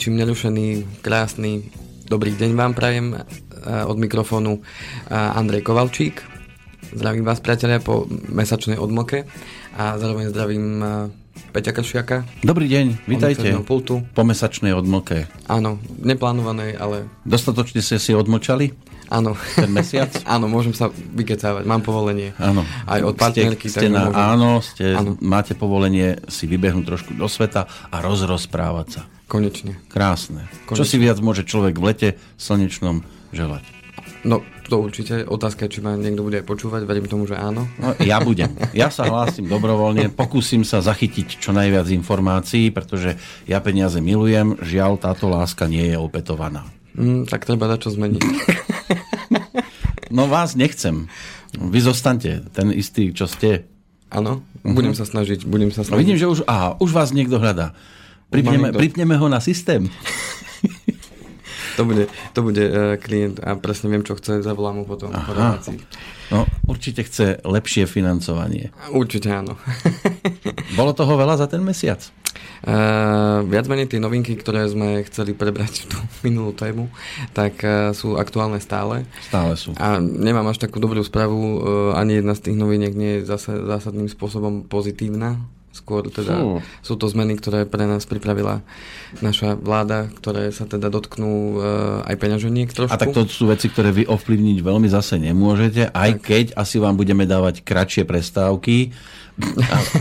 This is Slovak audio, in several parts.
Ničím nerušený, krásny, dobrý deň vám prajem eh, od mikrofónu eh, Andrej Kovalčík. Zdravím vás, priatelia, po mesačnej odmoke a zároveň zdravím eh, Peťa Kršiaka. Dobrý deň, vítajte. Pultu. Po mesačnej odmoke. Áno, neplánovanej, ale... Dostatočne ste si odmočali? Áno. Ten mesiac? áno, môžem sa vykecávať, mám povolenie. Áno. Aj od partnerky. Ste, ste na, áno, ste, áno, máte povolenie si vybehnúť trošku do sveta a rozrozprávať sa. Konečne. Krásne. Konečne. Čo si viac môže človek v lete slnečnom želať? No, to určite. Otázka je, či ma niekto bude aj počúvať. Verím tomu, že áno. No, ja budem. Ja sa hlásim dobrovoľne. Pokúsim sa zachytiť čo najviac informácií, pretože ja peniaze milujem. Žiaľ, táto láska nie je opetovaná. Mm, tak treba dať čo zmeniť. no vás nechcem. Vy zostaňte ten istý, čo ste. Áno, uh-huh. budem sa snažiť. Budem sa snažiť. No vidím, že už, aha, už vás niekto hľadá. Pripneme, pripneme ho na systém. to bude, to bude uh, klient a presne viem, čo chce, zavolám mu potom Aha. No, určite chce lepšie financovanie. Určite áno. Bolo toho veľa za ten mesiac? Uh, viac menej tie novinky, ktoré sme chceli prebrať v tú minulú tému, tak uh, sú aktuálne stále. Stále sú. A nemám až takú dobrú správu, uh, ani jedna z tých noviniek nie je zase, zásadným spôsobom pozitívna. Skôr teda Fú. sú to zmeny, ktoré pre nás pripravila naša vláda, ktoré sa teda dotknú uh, aj peňaženiek trošku. A tak to sú veci, ktoré vy ovplyvniť veľmi zase nemôžete, aj tak. keď asi vám budeme dávať kratšie prestávky,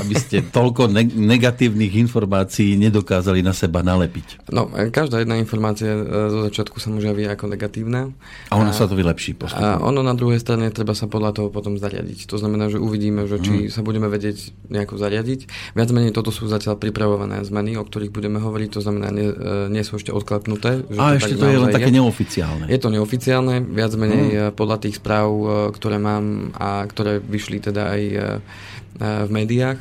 aby ste toľko negatívnych informácií nedokázali na seba nalepiť. No, každá jedna informácia e, zo začiatku sa môže javiť ako negatívna. A ono a, sa to vylepší postupne. A ono na druhej strane treba sa podľa toho potom zariadiť. To znamená, že uvidíme, že či hmm. sa budeme vedieť nejako zariadiť. Viac menej toto sú zatiaľ pripravované zmeny, o ktorých budeme hovoriť, to znamená, nie, e, nie sú ešte odklepnuté. Že a to ešte to je len také je. neoficiálne. Je to neoficiálne, viac menej hmm. podľa tých správ, ktoré mám a ktoré vyšli teda aj v médiách,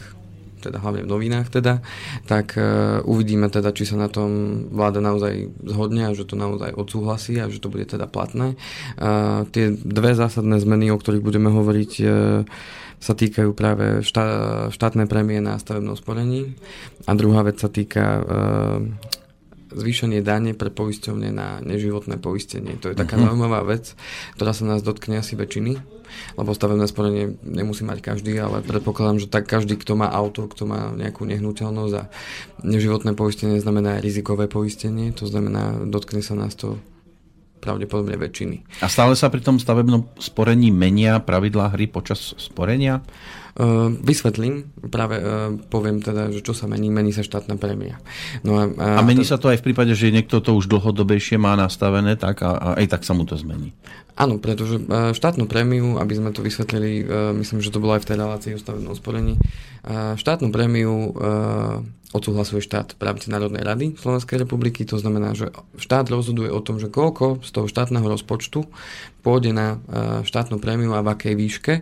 teda hlavne v novinách teda, tak uh, uvidíme teda, či sa na tom vláda naozaj zhodne a že to naozaj odsúhlasí a že to bude teda platné. Uh, tie dve zásadné zmeny, o ktorých budeme hovoriť, sa týkajú práve štá, štátne prémie na stavebnom sporení a druhá vec sa týka zvýšenie dane pre poisťovne na neživotné poistenie. To je taká uh-huh. zaujímavá vec, ktorá sa nás dotkne asi väčšiny, lebo stavebné sporenie nemusí mať každý, ale predpokladám, že tak každý, kto má auto, kto má nejakú nehnuteľnosť a neživotné poistenie znamená rizikové poistenie, to znamená, dotkne sa nás to pravdepodobne väčšiny. A stále sa pri tom stavebnom sporení menia pravidlá hry počas sporenia? Uh, vysvetlím, práve uh, poviem teda, že čo sa mení, mení sa štátna prémia. No a, a, a mení to... sa to aj v prípade, že niekto to už dlhodobejšie má nastavené, tak a, a aj tak sa mu to zmení. Áno, pretože uh, štátnu prémiu, aby sme to vysvetlili, myslím, že to bolo aj v tej relácii o stavebnom sporení, štátnu prémiu odsúhlasuje štát v rámci Národnej rady Slovenskej republiky. To znamená, že štát rozhoduje o tom, že koľko z toho štátneho rozpočtu pôjde na e, štátnu prémiu a v akej výške.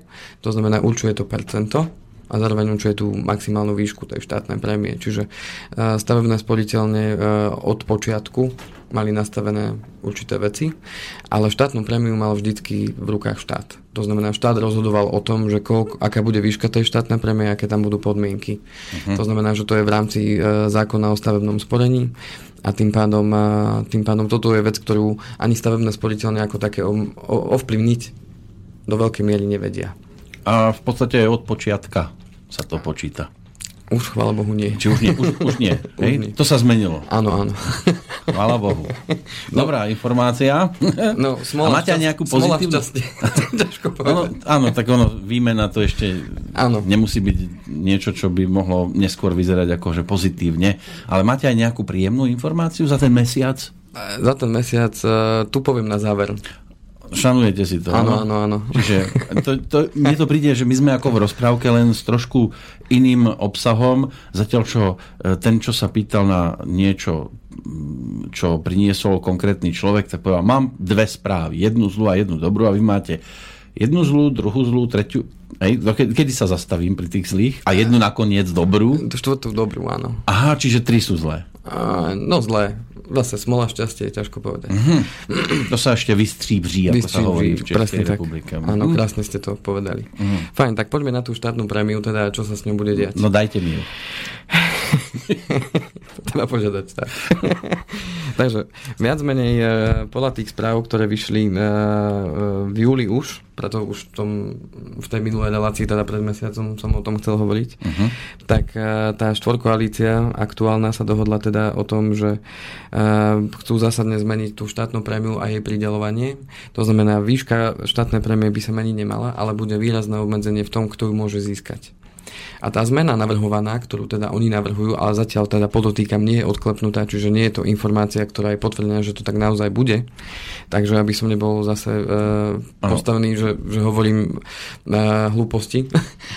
To znamená, určuje to percento a zároveň určuje tú maximálnu výšku tej štátnej prémie. Čiže e, stavebné sporiteľne e, od počiatku mali nastavené určité veci, ale štátnu prémiu mal vždycky v rukách štát. To znamená, štát rozhodoval o tom, že koľko, aká bude výška tej štátnej prémie, aké tam budú podmienky. Uh-huh. To znamená, že to je v rámci e, zákona o stavebnom sporení a tým pádom, tým pádom toto je vec, ktorú ani stavebné sporiteľne ako také ovplyvniť do veľkej miery nevedia. A v podstate od počiatka sa to počíta. Už, chvála Bohu, nie. Či už nie? Už, už nie. Hej? nie. To sa zmenilo. Áno, áno. Chvála Bohu. Dobrá no, informácia. No, smola A máte aj nejakú pozitívnu? ono, áno, tak ono, výmena to ešte áno. nemusí byť niečo, čo by mohlo neskôr vyzerať ako že pozitívne. Ale máte aj nejakú príjemnú informáciu za ten mesiac? Za ten mesiac, uh, tu poviem na záver. Šanujete si to. Áno, áno, áno. Čiže to, to, mne to príde, že my sme ako v rozprávke len s trošku iným obsahom, zatiaľ čo e, ten, čo sa pýtal na niečo, čo priniesol konkrétny človek, tak povedal, mám dve správy, jednu zlú a jednu dobrú a vy máte jednu zlú, druhú zlú, tretiu... Hej, kedy sa zastavím pri tých zlých? A jednu nakoniec dobrú? Štvrtú dobrú, áno. Aha, čiže tri sú zlé. Uh, no zlé zase smola šťastie je ťažko povedať. Mm-hmm. To sa ešte vystříbří, ako sa hovorí v Českej republike. Tak. Áno, krásne ste to povedali. Mm-hmm. Fajn, tak poďme na tú štátnu prémiu, teda čo sa s ňou bude diať. No dajte mi ju. Treba požiadať štát. Takže viac menej e, podľa tých správ, ktoré vyšli e, e, v júli už, preto už v, tom, v tej minulej relácii, teda pred mesiacom som o tom chcel hovoriť, uh-huh. tak tá štvorkoalícia aktuálna sa dohodla teda o tom, že chcú zásadne zmeniť tú štátnu prémiu a jej pridelovanie. To znamená, výška štátnej prémie by sa meniť nemala, ale bude výrazné obmedzenie v tom, kto ju môže získať. A tá zmena navrhovaná, ktorú teda oni navrhujú, ale zatiaľ teda podotýkam, nie je odklepnutá, čiže nie je to informácia, ktorá je potvrdená, že to tak naozaj bude. Takže aby som nebol zase uh, postavený, že, že hovorím uh, hlúposti.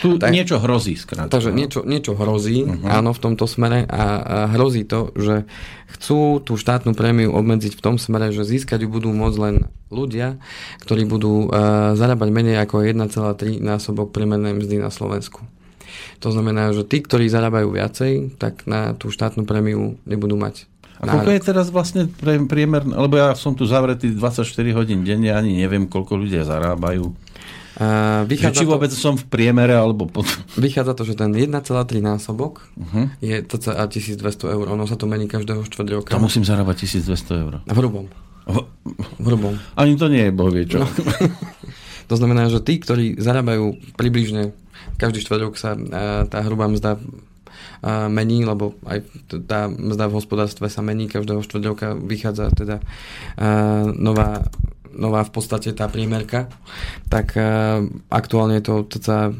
Tu tak, niečo hrozí, skrátka. Takže niečo, niečo hrozí, uh-huh. áno, v tomto smere a, a hrozí to, že chcú tú štátnu prémiu obmedziť v tom smere, že získať ju budú môcť len ľudia, ktorí budú uh, zarábať menej ako 1,3 násobok priemernej mzdy na Slovensku. To znamená, že tí, ktorí zarábajú viacej, tak na tú štátnu prémiu nebudú mať a koľko je teraz vlastne priemer, lebo ja som tu zavretý 24 hodín denne, ani neviem, koľko ľudia zarábajú. Uh, či vôbec to, som v priemere, alebo pod... Vychádza to, že ten 1,3 násobok uh-huh. je cca 1200 eur. Ono sa to mení každého štvrť roka. To musím zarábať 1200 eur. V hrubom. V, v hrubom. Ani to nie je, boh vie čo. No. to znamená, že tí, ktorí zarábajú približne každý štvrtok sa e, tá hrubá mzda e, mení, lebo aj tá mzda v hospodárstve sa mení, každého štvrťroka vychádza teda e, nová, nová v podstate tá priemerka, tak aktuálne je to teda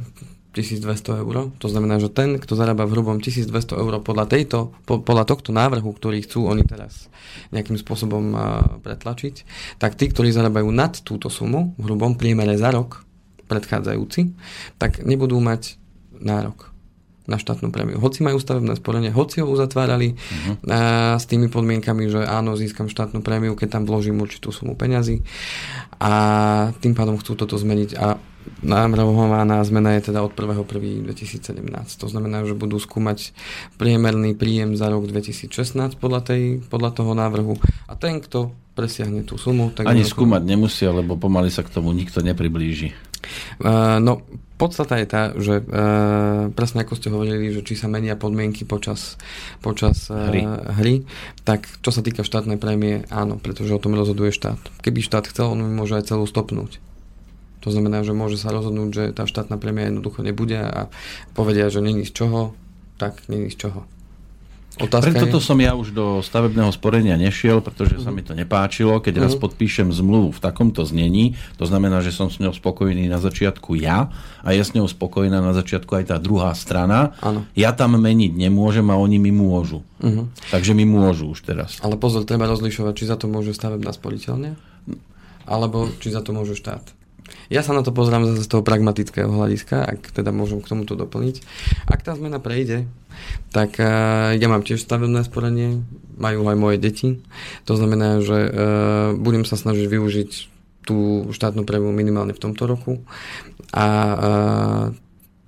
1200 eur. To znamená, že ten, kto zarába v hrubom 1200 eur podľa, tejto, podľa tohto návrhu, ktorý chcú oni teraz nejakým spôsobom pretlačiť, tak tí, ktorí zarábajú nad túto sumu v hrubom priemere za rok, predchádzajúci, tak nebudú mať nárok na štátnu prémiu. Hoci majú stavebné sporenie, hoci ho uzatvárali uh-huh. a, s tými podmienkami, že áno, získam štátnu prémiu, keď tam vložím určitú sumu peňazí a tým pádom chcú toto zmeniť a navrhovaná zmena je teda od 1.1.2017. To znamená, že budú skúmať priemerný príjem za rok 2016 podľa, tej, podľa toho návrhu a ten, kto presiahne tú sumu. Tak Ani skúmať nemusia, lebo pomaly sa k tomu nikto nepriblíži. Uh, no, podstata je tá, že uh, presne ako ste hovorili, že či sa menia podmienky počas, počas uh, hry. hry, tak čo sa týka štátnej prémie, áno, pretože o tom rozhoduje štát. Keby štát chcel, on môže aj celú stopnúť. To znamená, že môže sa rozhodnúť, že tá štátna prémia jednoducho nebude a povedia, že není z čoho, tak není z čoho. Otázka Preto to som ja už do stavebného sporenia nešiel, pretože sa mhm. mi to nepáčilo. Keď raz mhm. podpíšem zmluvu v takomto znení, to znamená, že som s ňou spokojný na začiatku ja a je s ňou spokojná na začiatku aj tá druhá strana. Ano. Ja tam meniť nemôžem a oni mi môžu. Uh-huh. Takže mi môžu už teraz. Ale pozor, treba rozlišovať, či za to môže stavebná sporiteľne, alebo či za to môže štát. Ja sa na to pozerám z toho pragmatického hľadiska, ak teda môžem k tomuto doplniť. Ak tá zmena prejde, tak uh, ja mám tiež stavebné sporenie, majú aj moje deti. To znamená, že uh, budem sa snažiť využiť tú štátnu prémiu minimálne v tomto roku. A uh,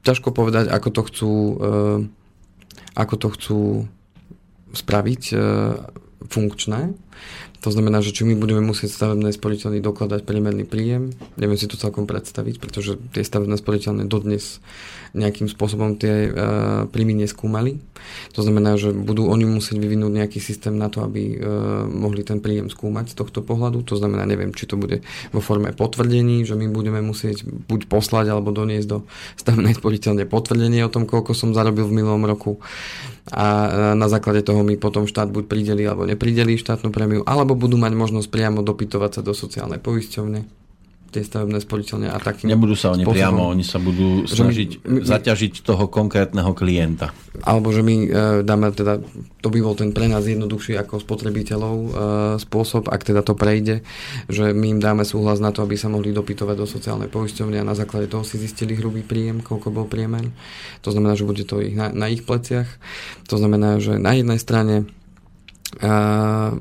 ťažko povedať, ako to chcú, ako to chcú spraviť funkčné. To znamená, že či my budeme musieť stavebné sporiteľny dokladať priemerný príjem, neviem si to celkom predstaviť, pretože tie stavebné sporiteľné dodnes nejakým spôsobom tie uh, príjmy neskúmali. To znamená, že budú oni musieť vyvinúť nejaký systém na to, aby uh, mohli ten príjem skúmať z tohto pohľadu. To znamená, neviem, či to bude vo forme potvrdení, že my budeme musieť buď poslať alebo doniesť do stavebnej sporiteľne potvrdenie o tom, koľko som zarobil v minulom roku a na základe toho mi potom štát buď prideli alebo neprideli štátnu prémiu, alebo budú mať možnosť priamo dopytovať sa do sociálnej poisťovne tie stavebné sporiteľne a takým Nebudú sa oni spôsobom, priamo, oni sa budú snažiť my, my, zaťažiť toho konkrétneho klienta. Alebo že my e, dáme teda, to by bol ten pre nás jednoduchší ako spotrebiteľov e, spôsob, ak teda to prejde, že my im dáme súhlas na to, aby sa mohli dopytovať do sociálnej poisťovne a na základe toho si zistili hrubý príjem, koľko bol priemer. To znamená, že bude to ich na, na ich pleciach. To znamená, že na jednej strane a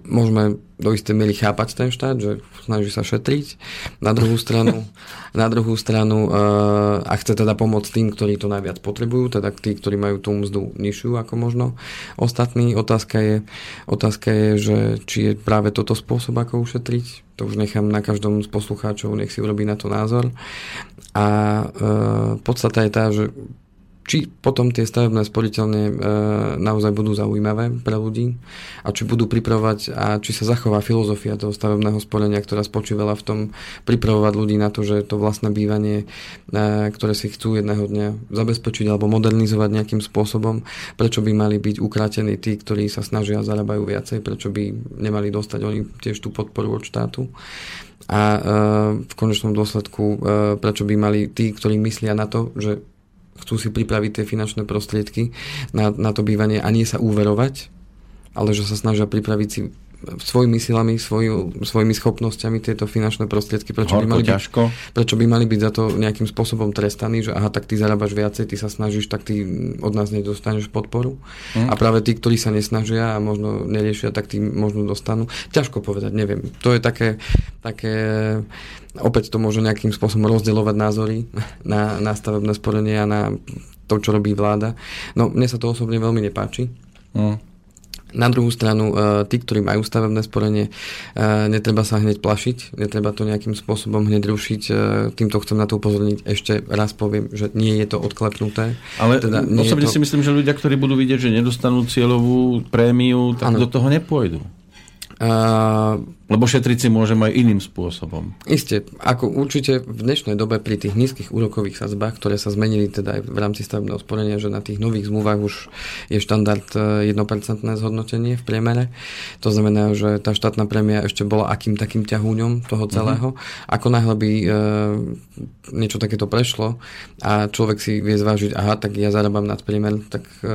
môžeme do istej miery chápať ten štát, že snaží sa šetriť. Na druhú stranu, na druhú stranu uh, a chce teda pomôcť tým, ktorí to najviac potrebujú, teda tí, ktorí majú tú mzdu nižšiu ako možno ostatní. Otázka je, otázka je, že či je práve toto spôsob, ako ušetriť. To už nechám na každom z poslucháčov, nech si urobí na to názor. A uh, podstata je tá, že či potom tie stavebné sporiteľne e, naozaj budú zaujímavé pre ľudí? A či budú pripravovať a či sa zachová filozofia toho stavebného sporenia, ktorá spočívala v tom pripravovať ľudí na to, že to vlastné bývanie, e, ktoré si chcú jedného dňa zabezpečiť alebo modernizovať nejakým spôsobom, prečo by mali byť ukrátení tí, ktorí sa snažia a zarábajú viacej, prečo by nemali dostať oni tiež tú podporu od štátu? A e, v konečnom dôsledku e, prečo by mali tí, ktorí myslia na to, že chcú si pripraviť tie finančné prostriedky na, na to bývanie a nie sa úverovať, ale že sa snažia pripraviť si svojimi silami, svoju, svojimi schopnosťami tieto finančné prostriedky, prečo by, mali ťažko. byť, prečo by mali byť za to nejakým spôsobom trestaní, že aha, tak ty zarábaš viacej, ty sa snažíš, tak ty od nás nedostaneš podporu. Mm. A práve tí, ktorí sa nesnažia a možno neriešia, tak tí možno dostanú. Ťažko povedať, neviem. To je také, také opäť to môže nejakým spôsobom rozdielovať názory na, na stavebné sporenie a na to, čo robí vláda. No, mne sa to osobne veľmi nepáči. Mm na druhú stranu, e, tí, ktorí majú stavebné sporenie, e, netreba sa hneď plašiť, netreba to nejakým spôsobom hneď rušiť. E, týmto chcem na to upozorniť. Ešte raz poviem, že nie je to odklepnuté. Ale teda osobne to... si myslím, že ľudia, ktorí budú vidieť, že nedostanú cieľovú prémiu, tak ano. do toho nepôjdu. Uh, Lebo šetriť si môžem aj iným spôsobom. Isté, ako určite v dnešnej dobe pri tých nízkych úrokových sadzbách, ktoré sa zmenili teda aj v rámci stavebného sporenia, že na tých nových zmluvách už je štandard 1% e, zhodnotenie v priemere. To znamená, že tá štátna prémia ešte bola akým takým ťahúňom toho mhm. celého. Uh-huh. Ako náhle by e, niečo takéto prešlo a človek si vie zvážiť, aha, tak ja zarábam nad priemer, tak e,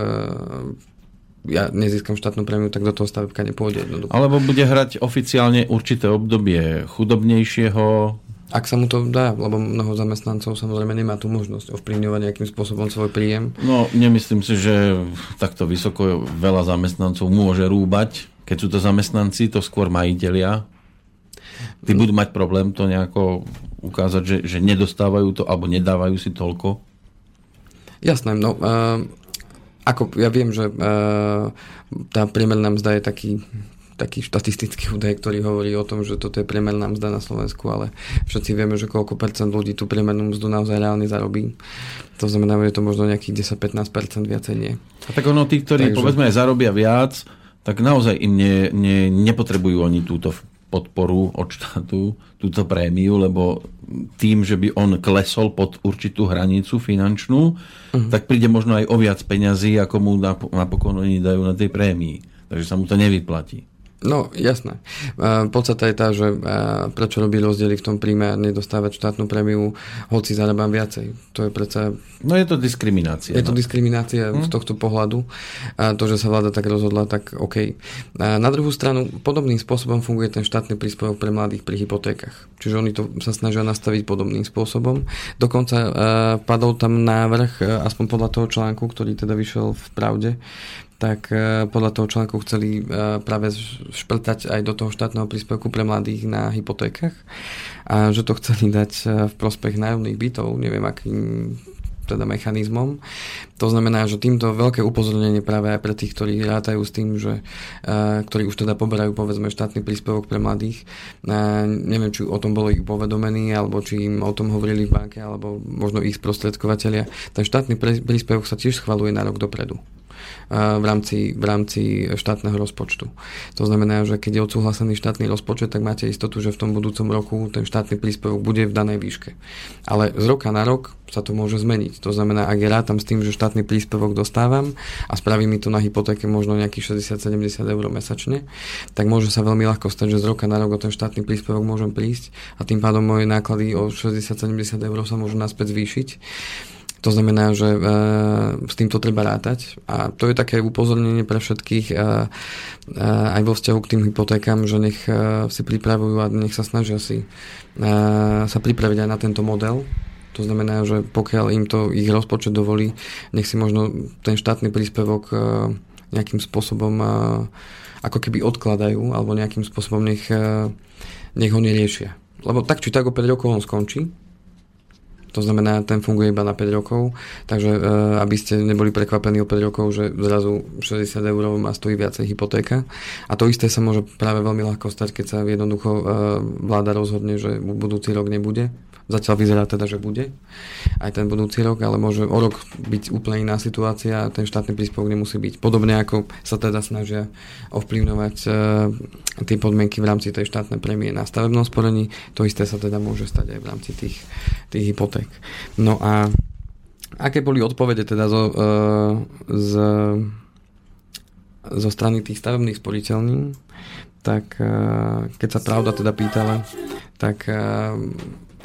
ja nezískam štátnu prémiu, tak do toho stavebka nepôjde jednoducho. Alebo bude hrať oficiálne určité obdobie chudobnejšieho, ak sa mu to dá, lebo mnoho zamestnancov samozrejme nemá tú možnosť ovplyvňovať nejakým spôsobom svoj príjem. No, nemyslím si, že takto vysoko veľa zamestnancov môže rúbať. Keď sú to zamestnanci, to skôr majiteľia. Tí budú mať problém to nejako ukázať, že, že nedostávajú to alebo nedávajú si toľko. Jasné, no uh, ako ja viem, že uh, tá priemerná mzda je taký taký štatistický údaj, ktorý hovorí o tom, že toto je priemerná mzda na Slovensku, ale všetci vieme, že koľko percent ľudí tú priemernú mzdu naozaj reálne zarobí. To znamená, že je to možno nejakých 10-15% viacej nie. A tak ono, tí, ktorí Takže... povedzme zarobia viac, tak naozaj im ne, ne, nepotrebujú oni túto podporu od štátu, túto prémiu, lebo tým, že by on klesol pod určitú hranicu finančnú, uh-huh. tak príde možno aj o viac peňazí, ako mu napokon oni dajú na tej prémii. Takže sa mu to nevyplatí. No, jasné. Uh, podstata je tá, že uh, prečo robí rozdiely v tom príjme a nedostávať štátnu prémiu, hoci zarábam viacej. To je predsa... No je to diskriminácia. Je no. to diskriminácia hm? z tohto pohľadu. A to, že sa vláda tak rozhodla, tak OK. A na druhú stranu, podobným spôsobom funguje ten štátny príspevok pre mladých pri hypotékach. Čiže oni to sa snažia nastaviť podobným spôsobom. Dokonca padol tam návrh, aspoň podľa toho článku, ktorý teda vyšiel v Pravde, tak e, podľa toho článku chceli e, práve šprtať aj do toho štátneho príspevku pre mladých na hypotékach a že to chceli dať e, v prospech nájomných bytov, neviem akým teda mechanizmom. To znamená, že týmto veľké upozornenie práve aj pre tých, ktorí rátajú s tým, že ktorí už teda poberajú povedzme štátny príspevok pre mladých. Neviem, či o tom boli povedomení, alebo či im o tom hovorili v banke, alebo možno ich sprostredkovateľia. Ten štátny príspevok sa tiež schvaluje na rok dopredu v rámci, v rámci štátneho rozpočtu. To znamená, že keď je odsúhlasený štátny rozpočet, tak máte istotu, že v tom budúcom roku ten štátny príspevok bude v danej výške. Ale z roka na rok sa to môže zmeniť. To znamená, ak ja rátam s tým, že štátny príspevok dostávam a spraví mi to na hypotéke možno nejakých 60-70 eur mesačne, tak môže sa veľmi ľahko stať, že z roka na rok o ten štátny príspevok môžem prísť a tým pádom moje náklady o 60-70 eur sa môžu naspäť zvýšiť. To znamená, že e, s týmto treba rátať a to je také upozornenie pre všetkých e, e, aj vo vzťahu k tým hypotékam, že nech e, si pripravujú a nech sa snažia si e, sa pripraviť aj na tento model. To znamená, že pokiaľ im to ich rozpočet dovolí, nech si možno ten štátny príspevok e, nejakým spôsobom e, ako keby odkladajú alebo nejakým spôsobom nech, e, nech ho neriešia. Lebo tak či tak o 5 rokov on skončí to znamená, ten funguje iba na 5 rokov, takže e, aby ste neboli prekvapení o 5 rokov, že zrazu 60 eur má stojí viacej hypotéka. A to isté sa môže práve veľmi ľahko stať, keď sa jednoducho e, vláda rozhodne, že budúci rok nebude Zatiaľ vyzerá teda, že bude aj ten budúci rok, ale môže o rok byť úplne iná situácia a ten štátny príspevok nemusí byť. Podobne ako sa teda snažia ovplyvňovať e, tie podmienky v rámci tej štátnej prémie na stavebnom sporení, to isté sa teda môže stať aj v rámci tých, tých hypoték. No a aké boli odpovede teda zo, e, z, zo strany tých stavebných sporiteľní, tak e, keď sa pravda teda pýtala, tak e,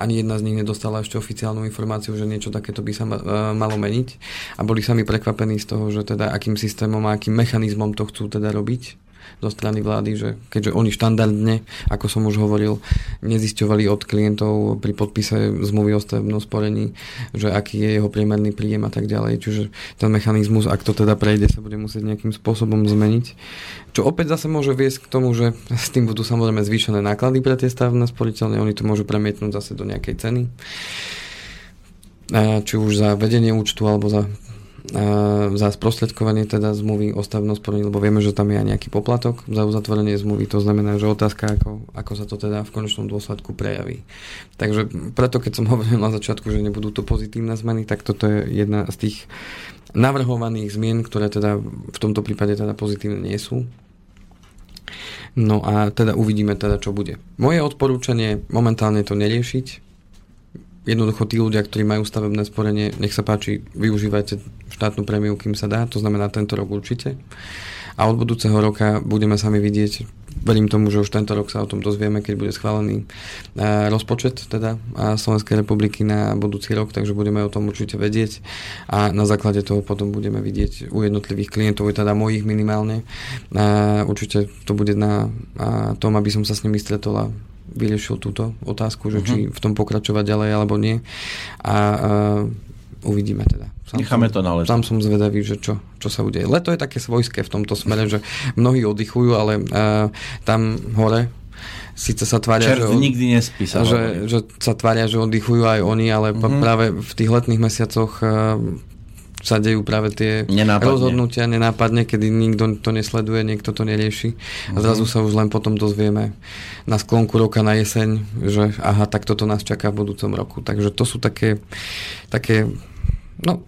ani jedna z nich nedostala ešte oficiálnu informáciu, že niečo takéto by sa ma, uh, malo meniť. A boli sami prekvapení z toho, že teda akým systémom a akým mechanizmom to chcú teda robiť zo strany vlády, že keďže oni štandardne, ako som už hovoril, nezisťovali od klientov pri podpise zmluvy o stavebnom sporení, že aký je jeho priemerný príjem a tak ďalej. Čiže ten mechanizmus, ak to teda prejde, sa bude musieť nejakým spôsobom zmeniť. Čo opäť zase môže viesť k tomu, že s tým budú samozrejme zvýšené náklady pre tie stavebné sporiteľne, oni to môžu premietnúť zase do nejakej ceny či už za vedenie účtu alebo za za sprostredkovanie teda zmluvy o stavebnom sporení, lebo vieme, že tam je aj nejaký poplatok za uzatvorenie zmluvy, to znamená, že otázka, ako, ako sa to teda v konečnom dôsledku prejaví. Takže preto, keď som hovoril na začiatku, že nebudú to pozitívne zmeny, tak toto je jedna z tých navrhovaných zmien, ktoré teda v tomto prípade teda pozitívne nie sú. No a teda uvidíme teda, čo bude. Moje odporúčanie momentálne to neriešiť, jednoducho tí ľudia, ktorí majú stavebné sporenie, nech sa páči, využívajte štátnu prémiu, kým sa dá, to znamená tento rok určite. A od budúceho roka budeme sami vidieť, verím tomu, že už tento rok sa o tom dozvieme, keď bude schválený rozpočet teda Slovenskej republiky na budúci rok, takže budeme o tom určite vedieť a na základe toho potom budeme vidieť u jednotlivých klientov, teda mojich minimálne. Určite to bude na tom, aby som sa s nimi stretol vyriešil túto otázku, že uh-huh. či mhm. v tom pokračovať ďalej alebo nie. A uh, uvidíme teda. Sám Necháme som, to na leto. Sám som zvedavý, že čo, čo sa udeje. Leto je také svojské v tomto smere, že mnohí oddychujú, ale uh, tam hore síce sa tvária, Čert že, od, nikdy nespí sa že, že sa tvária, že oddychujú aj oni, ale uh-huh. práve v tých letných mesiacoch uh, sa dejú práve tie nenápadne. rozhodnutia nenápadne, kedy nikto to nesleduje, niekto to nerieši. A mhm. zrazu sa už len potom dozvieme na sklonku roka, na jeseň, že aha, tak toto nás čaká v budúcom roku. Takže to sú také, také no,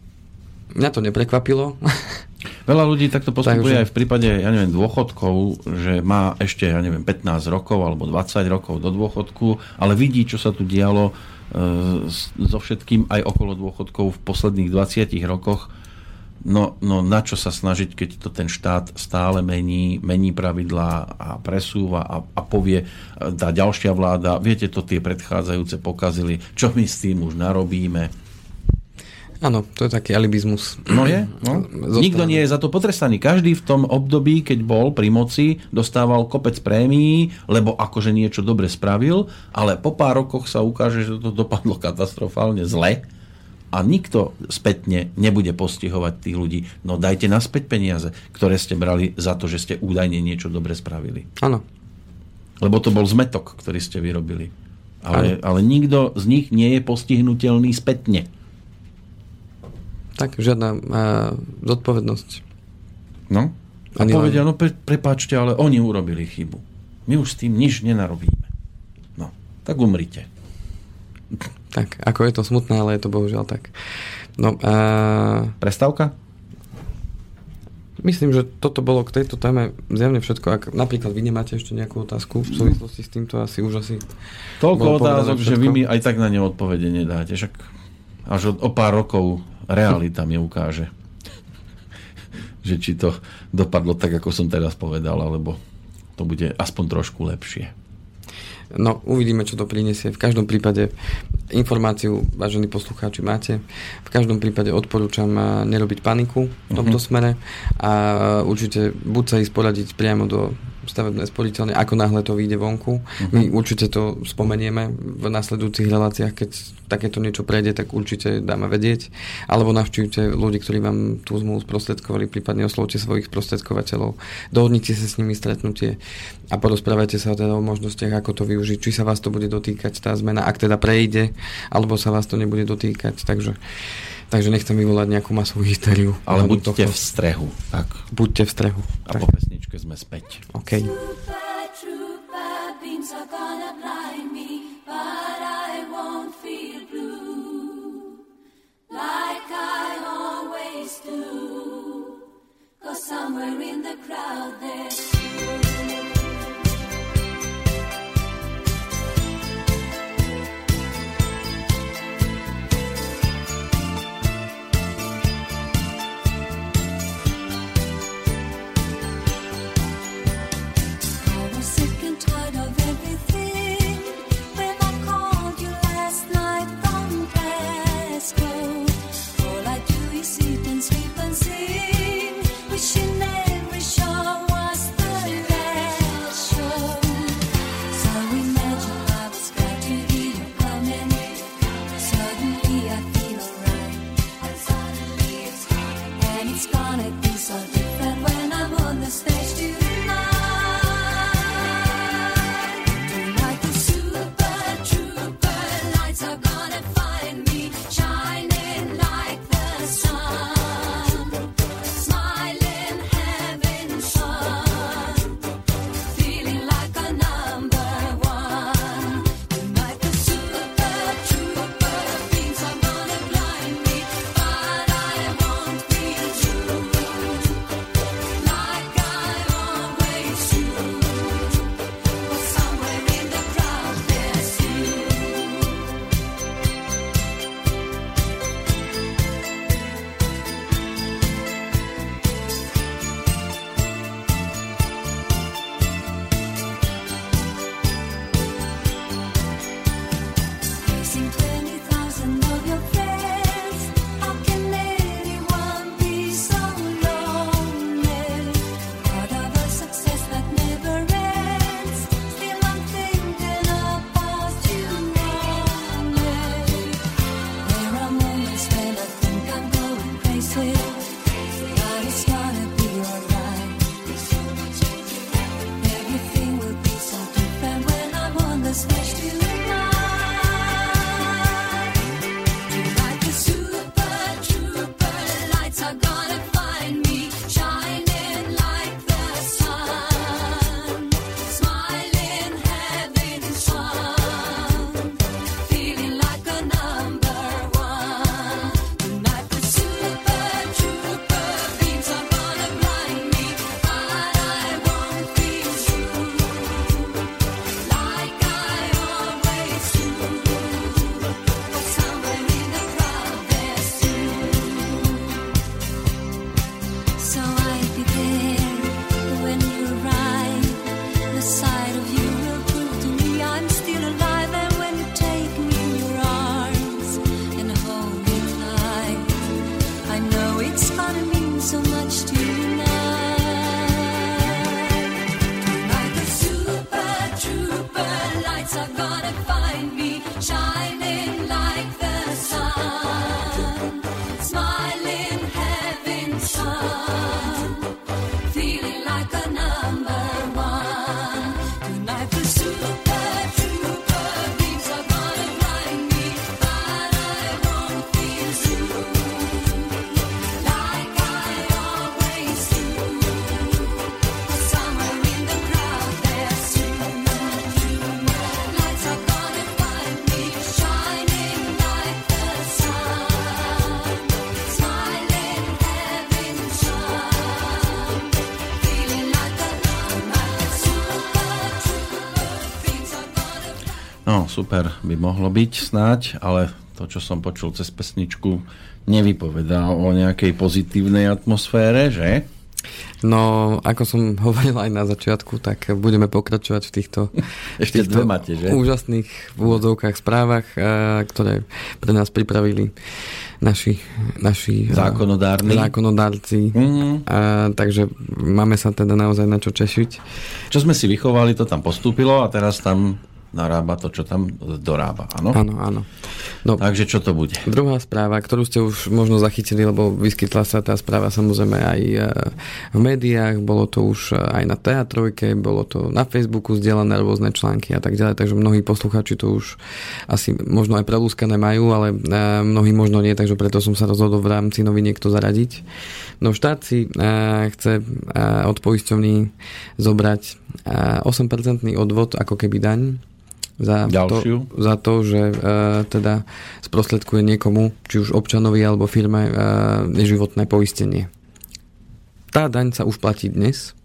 mňa to neprekvapilo. Veľa ľudí takto postupuje Takže... aj v prípade, ja neviem, dôchodkov, že má ešte, ja neviem, 15 rokov alebo 20 rokov do dôchodku, ale vidí, čo sa tu dialo so všetkým aj okolo dôchodkov v posledných 20 rokoch. No, no na čo sa snažiť, keď to ten štát stále mení, mení pravidlá a presúva a, a povie tá ďalšia vláda, viete, to tie predchádzajúce pokazili, čo my s tým už narobíme Áno, to je taký alibizmus. No je. No. Nikto nie je za to potrestaný. Každý v tom období, keď bol pri moci, dostával kopec prémií, lebo akože niečo dobre spravil, ale po pár rokoch sa ukáže, že to dopadlo katastrofálne zle a nikto spätne nebude postihovať tých ľudí. No dajte naspäť peniaze, ktoré ste brali za to, že ste údajne niečo dobre spravili. Áno. Lebo to bol zmetok, ktorý ste vyrobili. Ale, ale nikto z nich nie je postihnutelný spätne. Tak, žiadna uh, zodpovednosť. No. A Ani povedia, no pre, prepáčte, ale oni urobili chybu. My už s tým nič nenarobíme. No, tak umrite. Tak, ako je to smutné, ale je to bohužiaľ tak. No, uh... Prestávka? Myslím, že toto bolo k tejto téme zjavne všetko. Ak napríklad vy nemáte ešte nejakú otázku v súvislosti s týmto, asi už asi... Toľko otázok, že vy mi aj tak na ne odpovede nedáte. Však až o, o pár rokov realita mi ukáže, že či to dopadlo tak, ako som teraz povedal, alebo to bude aspoň trošku lepšie. No, uvidíme, čo to prinesie. V každom prípade informáciu, vážení poslucháči, máte. V každom prípade odporúčam eh, nerobiť paniku v tomto uh-huh. smere a eh, určite buď sa ísť poradiť priamo do stavebné sporiteľne, ako náhle to vyjde vonku. Uh-huh. My určite to spomenieme v nasledujúcich reláciách, keď takéto niečo prejde, tak určite dáme vedieť. Alebo navštívte ľudí, ktorí vám tú zmluvu sprostredkovali, prípadne oslovte svojich sprostredkovateľov. Dohodnite sa s nimi stretnutie a porozprávajte sa teda o možnostiach, ako to využiť, či sa vás to bude dotýkať tá zmena, ak teda prejde, alebo sa vás to nebude dotýkať. Takže Takže nechcem vyvolať nejakú masovú hysteriu. Ale buďte tohto. v strehu. Tak. Buďte v strehu. A po pesničke sme späť. OK. Somewhere in the crowd there's you. Super by mohlo byť snáď, ale to, čo som počul cez pesničku, nevypovedá o nejakej pozitívnej atmosfére, že? No, ako som hovoril aj na začiatku, tak budeme pokračovať v týchto, Ešte v týchto máte, že? úžasných úvodzovkách správach, eh, ktoré pre nás pripravili naši, naši eh, zákonodárni. zákonodárci. Mm-hmm. A, takže máme sa teda naozaj na čo češiť. Čo sme si vychovali, to tam postúpilo a teraz tam narába to, čo tam dorába. Áno, áno. áno. No, Takže čo to bude? Druhá správa, ktorú ste už možno zachytili, lebo vyskytla sa tá správa samozrejme aj e, v médiách, bolo to už aj na teatrojke, bolo to na Facebooku zdieľané rôzne články a tak ďalej, takže mnohí posluchači to už asi možno aj prelúskané majú, ale e, mnohí možno nie, takže preto som sa rozhodol v rámci noviniek to zaradiť. No štát si e, chce od poisťovní zobrať 8% odvod ako keby daň za Ďalšiu. to, za to že e, teda sprostredkuje niekomu, či už občanovi alebo firme, e, neživotné poistenie. tá daň sa už platí dnes,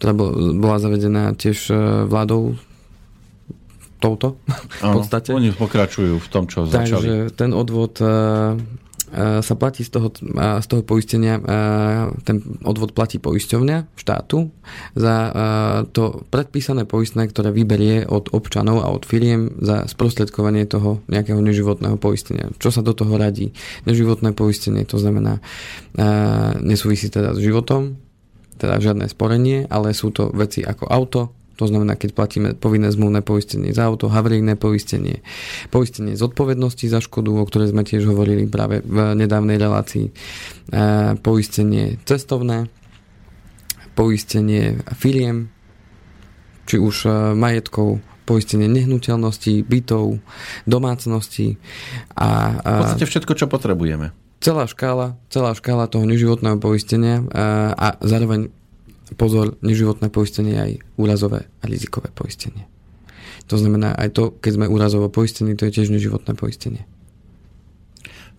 ktorá bola zavedená tiež vládou touto v podstate. Oni pokračujú v tom, čo Takže začali. Takže ten odvod sa platí z toho, z toho poistenia, ten odvod platí poisťovňa štátu za to predpísané poistné, ktoré vyberie od občanov a od firiem za sprostredkovanie toho nejakého neživotného poistenia. Čo sa do toho radí? Neživotné poistenie, to znamená, nesúvisí teda s životom, teda žiadne sporenie, ale sú to veci ako auto, to znamená, keď platíme povinné zmluvné poistenie za auto, havarijné poistenie, poistenie zodpovednosti za škodu, o ktorej sme tiež hovorili práve v nedávnej relácii, e, poistenie cestovné, poistenie firiem, či už e, majetkov, poistenie nehnuteľností, bytov, domácností a, a v podstate všetko, čo potrebujeme. Celá škála, celá škála toho neživotného poistenia a, a zároveň pozor, neživotné poistenie je aj úrazové a rizikové poistenie. To znamená, aj to, keď sme úrazovo poistení, to je tiež neživotné poistenie.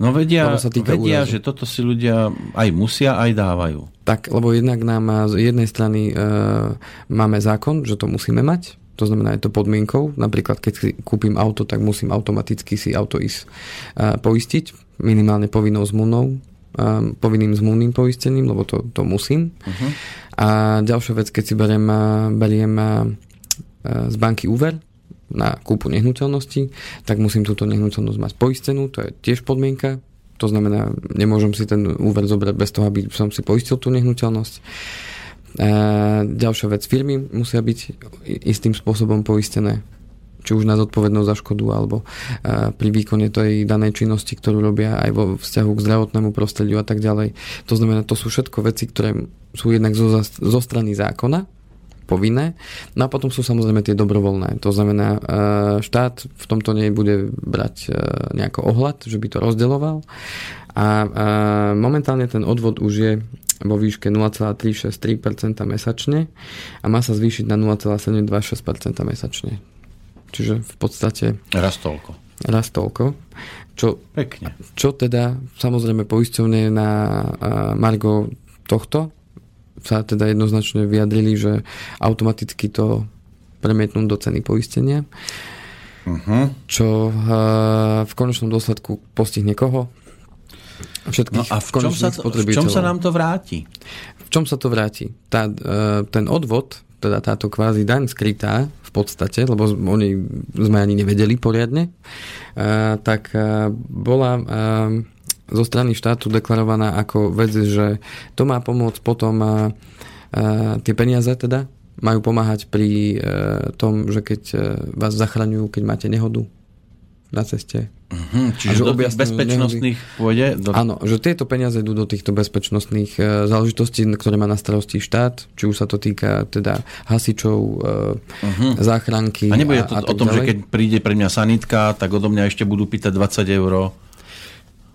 No vedia, sa týka vedia že toto si ľudia aj musia, aj dávajú. Tak, lebo jednak nám z jednej strany e, máme zákon, že to musíme mať, to znamená, je to podmienkou. Napríklad, keď si kúpim auto, tak musím automaticky si auto ísť e, poistiť, minimálne povinnou zmluvnou Um, povinným zmluvným poistením, lebo to, to musím. Uh-huh. A ďalšia vec, keď si beriem, beriem z banky úver na kúpu nehnuteľnosti, tak musím túto nehnuteľnosť mať poistenú, to je tiež podmienka. To znamená, nemôžem si ten úver zobrať bez toho, aby som si poistil tú nehnuteľnosť. A ďalšia vec, firmy musia byť istým spôsobom poistené či už na zodpovednosť za škodu alebo pri výkone tej danej činnosti, ktorú robia aj vo vzťahu k zdravotnému prostrediu a tak ďalej. To znamená, to sú všetko veci, ktoré sú jednak zo, zo strany zákona, povinné. No a potom sú samozrejme tie dobrovoľné. To znamená, štát v tomto nebude brať nejako ohľad, že by to rozdeloval. A momentálne ten odvod už je vo výške 0,363% mesačne a má sa zvýšiť na 0,726% mesačne. Čiže v podstate... Raz toľko. Raz toľko. Čo, Pekne. Čo teda, samozrejme, poisťovne na Margo tohto sa teda jednoznačne vyjadrili, že automaticky to premietnú do ceny poistenia. Uh-huh. Čo uh, v konečnom dôsledku postihne koho? Všetkých no a v čom, sa to, v čom sa nám to vráti? V čom sa to vráti? Tá, uh, ten odvod, teda táto kvázi daň skrytá, v podstate, lebo oni sme ani nevedeli poriadne, tak bola zo strany štátu deklarovaná ako vec, že to má pomôcť potom tie peniaze teda majú pomáhať pri tom, že keď vás zachraňujú, keď máte nehodu na ceste, Uh-huh, čiže do tých bezpečnostných nehody. pôjde? Do... Áno, že tieto peniaze idú do týchto bezpečnostných uh, záležitostí, ktoré má na starosti štát, či už sa to týka teda hasičov, uh, uh-huh. záchranky. A nebude to a, a o tom, ďalej? že keď príde pre mňa sanitka, tak odo mňa ešte budú pýtať 20 eur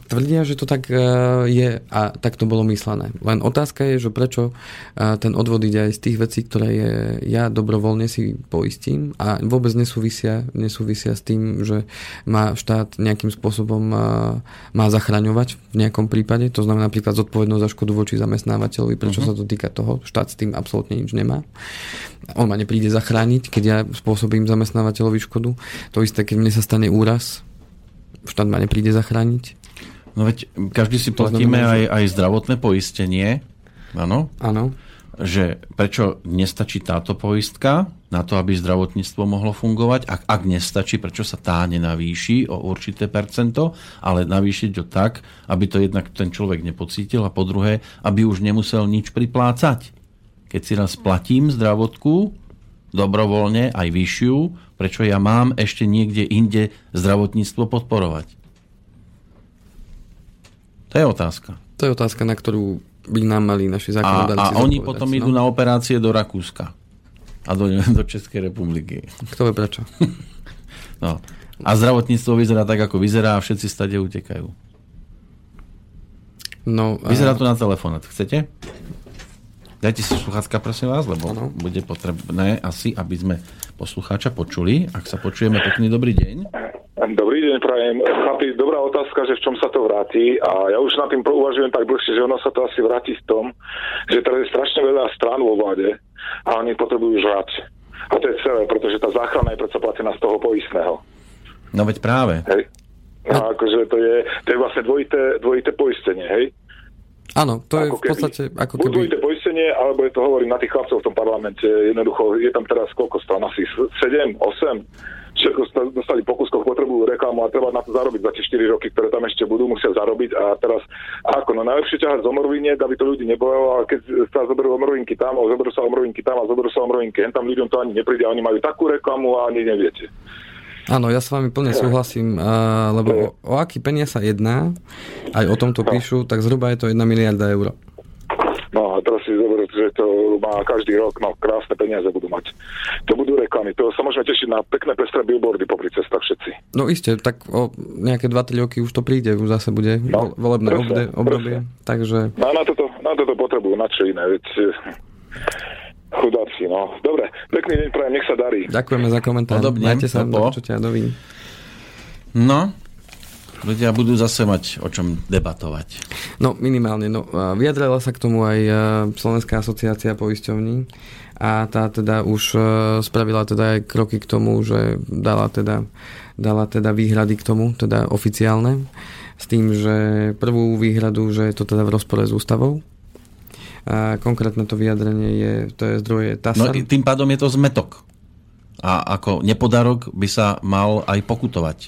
Tvrdia, že to tak e, je a tak to bolo myslené. Len otázka je, že prečo e, ten odvod ide aj z tých vecí, ktoré je, ja dobrovoľne si poistím a vôbec nesúvisia, nesúvisia s tým, že má štát nejakým spôsobom e, má zachraňovať v nejakom prípade. To znamená napríklad zodpovednosť za škodu voči zamestnávateľovi, prečo uh-huh. sa to týka toho. Štát s tým absolútne nič nemá. On ma nepríde zachrániť, keď ja spôsobím zamestnávateľovi škodu. To isté, keď mne sa stane úraz, štát ma nepríde zachrániť. No veď každý si platíme aj, aj zdravotné poistenie, áno? Áno. Že prečo nestačí táto poistka na to, aby zdravotníctvo mohlo fungovať? Ak, ak nestačí, prečo sa tá nenavýši o určité percento, ale navýšiť to tak, aby to jednak ten človek nepocítil a po druhé, aby už nemusel nič priplácať. Keď si raz platím zdravotku, dobrovoľne, aj vyššiu, prečo ja mám ešte niekde inde zdravotníctvo podporovať? To je otázka. To je otázka, na ktorú by nám mali naši zákonodárci A, a oni potom no? idú na operácie do Rakúska a do, do Českej republiky. Kto vie prečo? no. A zdravotníctvo vyzerá tak, ako vyzerá a všetci stade utekajú. No, vyzerá to na telefonát. Chcete? Dajte si sluchátka, prosím vás, lebo ano. bude potrebné asi, aby sme poslucháča počuli. Ak sa počujeme, pekný dobrý deň. Dobrý deň, prajem. Chlapi, dobrá otázka, že v čom sa to vráti a ja už na tým uvažujem tak dlhšie, že ono sa to asi vráti v tom, že teraz je strašne veľa strán vo vláde a oni potrebujú žrať. A to je celé, pretože tá záchrana je predsa platená z toho poistného. No veď práve. Hej. No, akože to je, to je vlastne dvojité, dvojité poistenie, hej? Áno, to je v podstate ako keby... Buď poistenie, alebo je to hovorím na tých chlapcov v tom parlamente. Jednoducho, je tam teraz koľko strán? Asi 7, 8? Všetko dostali po kuskoch, potrebujú reklamu a treba na to zarobiť za tie 4 roky, ktoré tam ešte budú, musia zarobiť a teraz ako, no najlepšie ťahať z omroviniek, aby to ľudí nebojalo, a keď sa zoberú omrovinky tam, a zoberú sa omrovinky tam a zoberú sa omrovinky, hen tam ľuďom to ani nepríde, oni majú takú reklamu a ani neviete. Áno, ja s vami plne súhlasím, lebo o, o aký peniaz sa jedná, aj o tomto píšu, tak zhruba je to 1 miliarda eur. No a teraz si že to má každý rok, no krásne peniaze budú mať. To budú reklamy, to sa môžeme tešiť na pekné pestré billboardy popri cestách všetci. No iste, tak o nejaké 2-3 roky už to príde, už zase bude no, volebné presne, obdobie, presne. takže... No na toto, na toto potrebujú, na čo iné, veď Chudáci, no. Dobre, pekný deň prajem, nech sa darí. Ďakujeme za komentár. Podobne, Majte sa, do počutia, No, ľudia budú zase mať o čom debatovať. No, minimálne. No, vyjadrala sa k tomu aj Slovenská asociácia poisťovní a tá teda už e, spravila teda aj kroky k tomu, že dala teda, dala teda výhrady k tomu, teda oficiálne, s tým, že prvú výhradu, že je to teda v rozpore s ústavou, a konkrétne to vyjadrenie je, to je zdroje TASAR. No tým pádom je to zmetok. A ako nepodarok by sa mal aj pokutovať.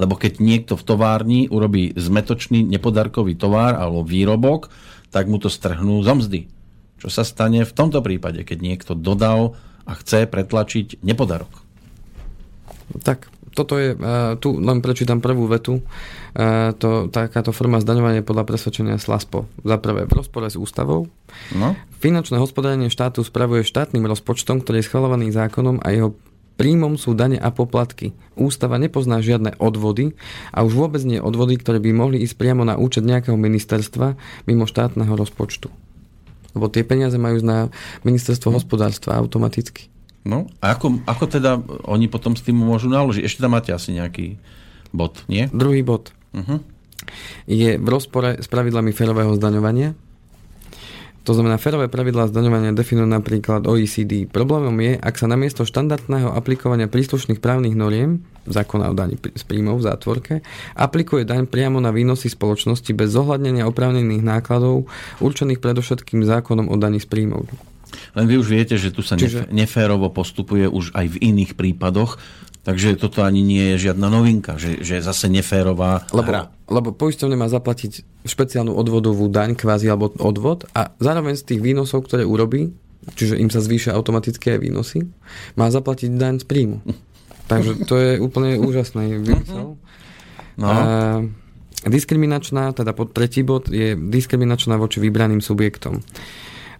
Lebo keď niekto v továrni urobí zmetočný nepodarkový tovar alebo výrobok, tak mu to strhnú zo mzdy. Čo sa stane v tomto prípade, keď niekto dodal a chce pretlačiť nepodarok? Tak toto je, tu len prečítam prvú vetu, to, takáto forma zdaňovania podľa presvedčenia SLASPO. Za prvé, v rozpore s ústavou. No. Finančné hospodárenie štátu spravuje štátnym rozpočtom, ktorý je schvalovaný zákonom a jeho príjmom sú dane a poplatky. Ústava nepozná žiadne odvody a už vôbec nie odvody, ktoré by mohli ísť priamo na účet nejakého ministerstva mimo štátneho rozpočtu. Lebo tie peniaze majú na ministerstvo hm. hospodárstva automaticky. No a ako, ako teda oni potom s tým môžu naložiť? Ešte tam máte asi nejaký bod, nie? Druhý bod. Uh-huh. Je v rozpore s pravidlami férového zdaňovania. To znamená, férové pravidlá zdaňovania definujú napríklad OECD. Problémom je, ak sa namiesto štandardného aplikovania príslušných právnych noriem, zákona o daní z príjmov v zátvorke, aplikuje daň priamo na výnosy spoločnosti bez zohľadnenia oprávnených nákladov určených predovšetkým zákonom o daní z príjmov. Len vy už viete, že tu sa Čiže... neférovo postupuje už aj v iných prípadoch, takže toto ani nie je žiadna novinka, že, že je zase neférová lebo, hra. Lebo poisťovne má zaplatiť špeciálnu odvodovú daň, kvázi alebo odvod a zároveň z tých výnosov, ktoré urobí, čiže im sa zvýšia automatické výnosy, má zaplatiť daň z príjmu. Takže to je úplne úžasný výmysel. No. A, diskriminačná, teda pod tretí bod, je diskriminačná voči vybraným subjektom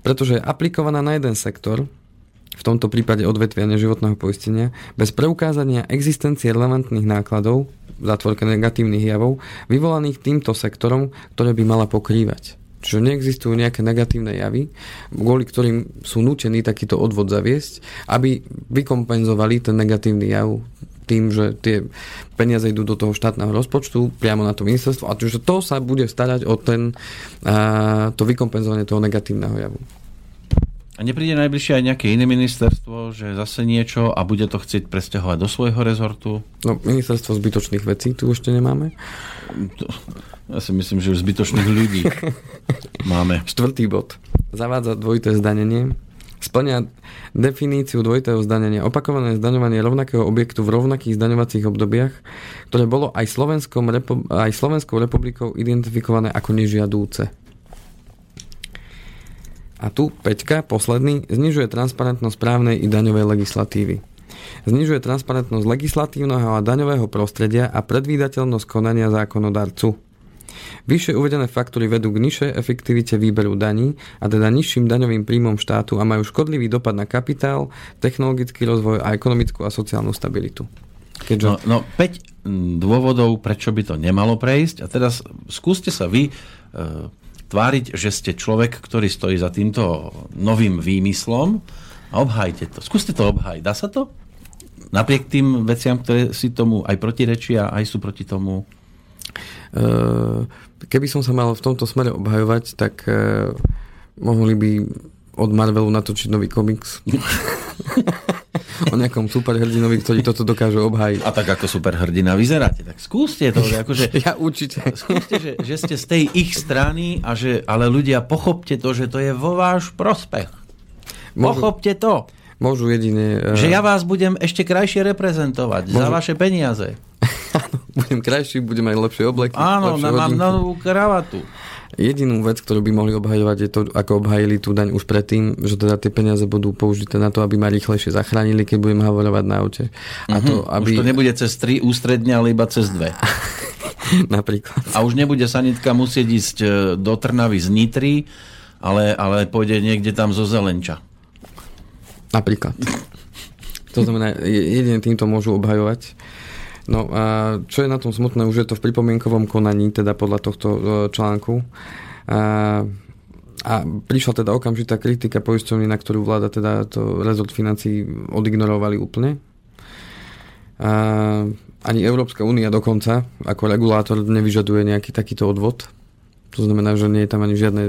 pretože je aplikovaná na jeden sektor, v tomto prípade odvetvia neživotného poistenia, bez preukázania existencie relevantných nákladov, v zátvorke negatívnych javov, vyvolaných týmto sektorom, ktoré by mala pokrývať. Čiže neexistujú nejaké negatívne javy, kvôli ktorým sú nútení takýto odvod zaviesť, aby vykompenzovali ten negatívny jav tým, že tie peniaze idú do toho štátneho rozpočtu, priamo na to ministerstvo a že to sa bude starať o ten, a, to vykompenzovanie toho negatívneho javu. A nepríde najbližšie aj nejaké iné ministerstvo, že zase niečo a bude to chcieť presťahovať do svojho rezortu? No, ministerstvo zbytočných vecí tu ešte nemáme. Ja si myslím, že už zbytočných ľudí máme. Štvrtý bod. Zavádza dvojité zdanenie splňa definíciu dvojitého zdanenia. Opakované zdaňovanie rovnakého objektu v rovnakých zdaňovacích obdobiach, ktoré bolo aj, Slovenskom, aj Slovenskou republikou identifikované ako nežiadúce. A tu Peťka, posledný, znižuje transparentnosť právnej i daňovej legislatívy. Znižuje transparentnosť legislatívneho a daňového prostredia a predvídateľnosť konania zákonodarcu. Vyššie uvedené faktory vedú k nižšej efektivite výberu daní a teda nižším daňovým príjmom štátu a majú škodlivý dopad na kapitál, technologický rozvoj a ekonomickú a sociálnu stabilitu. Keďže... No, no 5 dôvodov, prečo by to nemalo prejsť a teraz skúste sa vy e, tváriť, že ste človek, ktorý stojí za týmto novým výmyslom a obhajte to. Skúste to obhajiť. Dá sa to? Napriek tým veciam, ktoré si tomu aj protirečia, aj sú proti tomu? Keby som sa mal v tomto smere obhajovať, tak mohli by od Marvelu natočiť nový komiks. o nejakom superhrdinovi, ktorý toto dokáže obhájiť. A tak ako superhrdina vyzeráte, tak skúste to. Akože, ja určite. Skúste, že, že ste z tej ich strany, a že, ale ľudia pochopte to, že to je vo váš prospech. Môžu, pochopte to. Môžu jedine... Uh... Že ja vás budem ešte krajšie reprezentovať môžu... za vaše peniaze. Áno, budem krajší, budem mať lepšie obleky. Áno, mám novú kravatu. Jedinú vec, ktorú by mohli obhajovať, je to, ako obhajili tú daň už predtým, že teda tie peniaze budú použité na to, aby ma rýchlejšie zachránili, keď budem havorovať na aute. A to, uh-huh. aby... Už to nebude cez tri ústredne, ale iba cez dve. Napríklad. A už nebude sanitka musieť ísť e, do Trnavy z Nitry, ale, ale pôjde niekde tam zo Zelenča. Napríklad. To znamená, jedine týmto môžu obhajovať. No a čo je na tom smutné, už je to v pripomienkovom konaní, teda podľa tohto e, článku. A, a prišla teda okamžitá kritika poisťovní, na ktorú vláda teda to rezort financí odignorovali úplne. A, ani Európska únia dokonca ako regulátor nevyžaduje nejaký takýto odvod to znamená, že nie je tam ani žiadne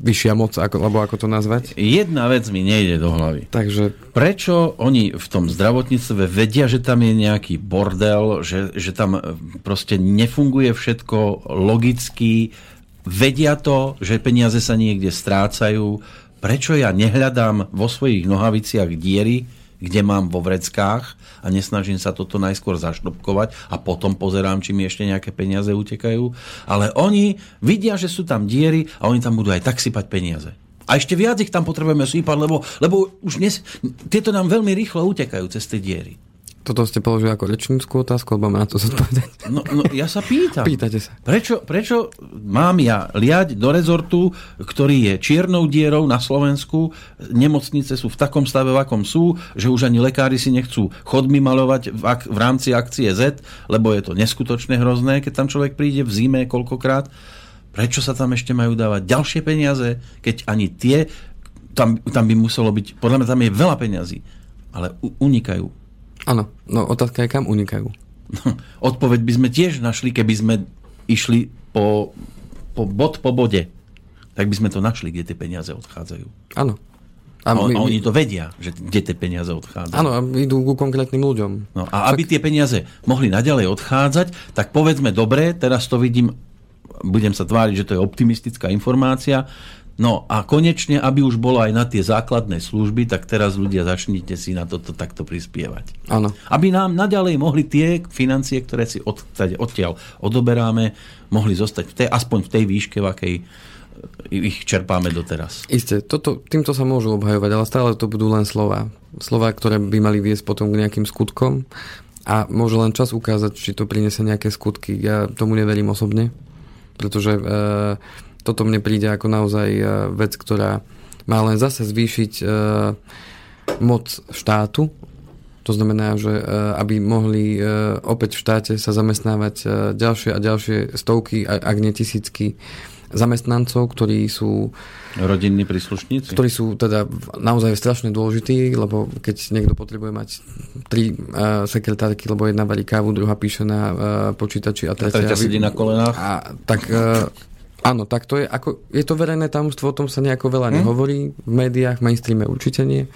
vyššia moc, ako, alebo ako to nazvať? Jedna vec mi nejde do hlavy. Takže... Prečo oni v tom zdravotníctve vedia, že tam je nejaký bordel, že, že tam e, proste nefunguje všetko logicky, vedia to, že peniaze sa niekde strácajú, prečo ja nehľadám vo svojich nohaviciach diery, kde mám vo vreckách a nesnažím sa toto najskôr zaštopkovať a potom pozerám, či mi ešte nejaké peniaze utekajú. Ale oni vidia, že sú tam diery a oni tam budú aj tak sypať peniaze. A ešte viac ich tam potrebujeme sypať, lebo, lebo už dnes, tieto nám veľmi rýchlo utekajú cez tie diery. Toto ste položili ako rečníckú otázku, alebo mám na to zodpovedať? No, no ja sa pýtam. Pýtate sa. Prečo, prečo mám ja liať do rezortu, ktorý je čiernou dierou na Slovensku, nemocnice sú v takom stave, v akom sú, že už ani lekári si nechcú chodmi malovať v, ak, v rámci akcie Z, lebo je to neskutočne hrozné, keď tam človek príde v zime koľkokrát. Prečo sa tam ešte majú dávať ďalšie peniaze, keď ani tie, tam, tam by muselo byť, podľa mňa tam je veľa peňazí, ale unikajú Áno, no otázka je, kam unikajú. Odpoveď by sme tiež našli, keby sme išli po, po bod po bode. Tak by sme to našli, kde tie peniaze odchádzajú. Áno. A, my, a oni to vedia, že kde tie peniaze odchádzajú. Áno, a idú ku konkrétnym ľuďom. No, a aby tie peniaze mohli naďalej odchádzať, tak povedzme, dobre, teraz to vidím, budem sa tváriť, že to je optimistická informácia, No a konečne, aby už bolo aj na tie základné služby, tak teraz ľudia začnite si na toto takto prispievať. Áno. Aby nám naďalej mohli tie financie, ktoré si od, odtiaľ odoberáme, mohli zostať v tej, aspoň v tej výške, v akej ich čerpáme doteraz. Isté, toto, týmto sa môžu obhajovať, ale stále to budú len slova. Slova, ktoré by mali viesť potom k nejakým skutkom a môže len čas ukázať, či to priniesie nejaké skutky. Ja tomu neverím osobne, pretože e, toto mne príde ako naozaj e, vec, ktorá má len zase zvýšiť e, moc štátu. To znamená, že e, aby mohli opäť v štáte sa zamestnávať ďalšie a ďalšie stovky, ak nie tisícky zamestnancov, ktorí sú rodinní príslušníci? Ktorí sú teda naozaj strašne dôležití, lebo keď niekto potrebuje mať tri uh, sekretárky, lebo jedna varí kávu, druhá píše na uh, počítači a tretia, a tretia sedí na kolenách. A, tak uh, Áno, tak to je, ako, je to verejné tajomstvo, o tom sa nejako veľa hm? nehovorí v médiách, v mainstreame určite nie.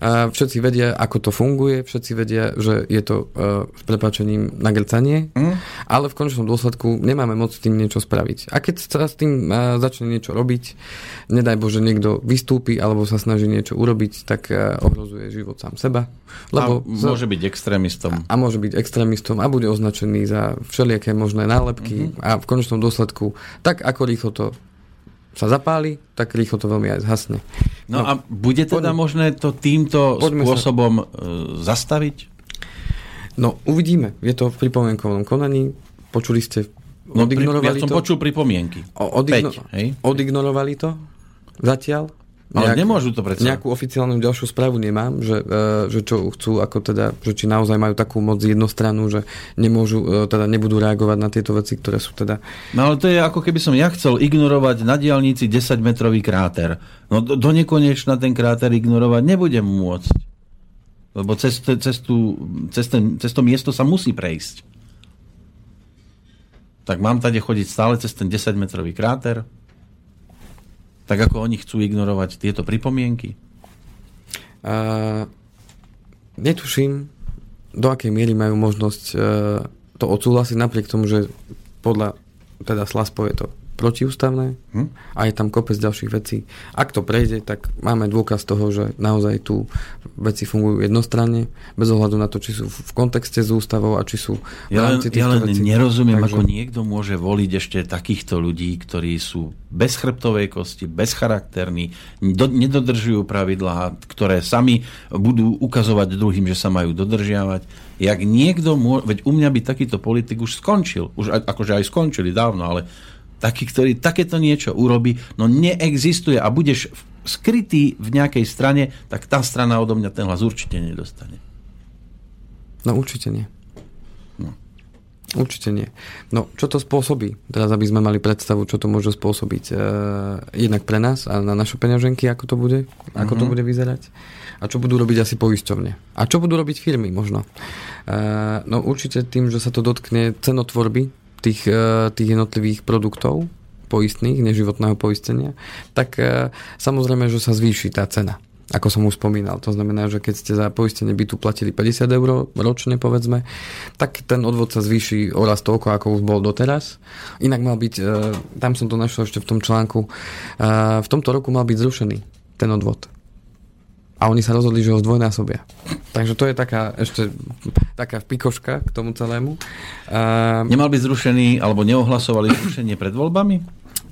Všetci vedia, ako to funguje, všetci vedia, že je to uh, s prepačením nagrcanie, mm. ale v konečnom dôsledku nemáme moc s tým niečo spraviť. A keď sa s tým uh, začne niečo robiť, nedaj Bože, niekto vystúpi alebo sa snaží niečo urobiť, tak uh, ohrozuje život sám seba. Lebo a môže byť extrémistom. A, a môže byť extrémistom a bude označený za všelijaké možné nálepky mm-hmm. a v konečnom dôsledku tak ako rýchlo to sa zapáli, tak rýchlo to veľmi aj zhasne. No, no a bude teda poďme, možné to týmto spôsobom sa... E, zastaviť? No, uvidíme. Je to v pripomienkovom konaní. Počuli ste, no, odignorovali ja som to? počul pripomienky. O, odigno, 5, hej? Odignorovali to zatiaľ? Ale nejak, nemôžu to predsa. Nejakú oficiálnu ďalšiu správu nemám, že, uh, že čo chcú, ako teda, že či naozaj majú takú moc jednostranu, že nemôžu, uh, teda nebudú reagovať na tieto veci, ktoré sú teda... No ale to je ako keby som ja chcel ignorovať na diálnici 10-metrový kráter. No do, do nekonečna ten kráter ignorovať nebudem môcť. Lebo cez, cez, tú, cez, ten, cez to miesto sa musí prejsť. Tak mám tady chodiť stále cez ten 10-metrový kráter, tak ako oni chcú ignorovať tieto pripomienky? Uh, netuším, do akej miery majú možnosť uh, to odsúhlasiť napriek tomu, že podľa teda Slaspo je to protiústavné hm? a je tam kopec ďalších vecí. Ak to prejde, tak máme dôkaz toho, že naozaj tu veci fungujú jednostranne, bez ohľadu na to, či sú v kontexte s ústavou a či sú v rámci Ja len, ja len vecí. nerozumiem, Takže... ako niekto môže voliť ešte takýchto ľudí, ktorí sú bez chrbtovej kosti, bezcharakterní, do, nedodržujú pravidlá, ktoré sami budú ukazovať druhým, že sa majú dodržiavať. Jak niekto môže, veď u mňa by takýto politik už skončil, už akože aj skončili dávno, ale taký, ktorý takéto niečo urobí, no neexistuje a budeš skrytý v nejakej strane, tak tá strana odo mňa ten hlas určite nedostane. No určite nie. No. Určite nie. No, čo to spôsobí? Teraz, aby sme mali predstavu, čo to môže spôsobiť e, jednak pre nás a na naše peňaženky, ako to bude, ako mm-hmm. to mhm. bude vyzerať a čo budú robiť asi poisťovne. A čo budú robiť firmy možno. E, no určite tým, že sa to dotkne cenotvorby tých, e, tých jednotlivých produktov poistných, neživotného poistenia, tak e, samozrejme, že sa zvýši tá cena ako som už spomínal. To znamená, že keď ste za poistenie bytu platili 50 eur ročne, povedzme, tak ten odvod sa zvýši o raz toľko, ako už bol doteraz. Inak mal byť, e, tam som to našiel ešte v tom článku, v tomto roku mal byť zrušený ten odvod a oni sa rozhodli, že ho zdvojnásobia. Takže to je taká ešte taká pikoška k tomu celému. Uh, Nemal byť zrušený, alebo neohlasovali zrušenie pred voľbami?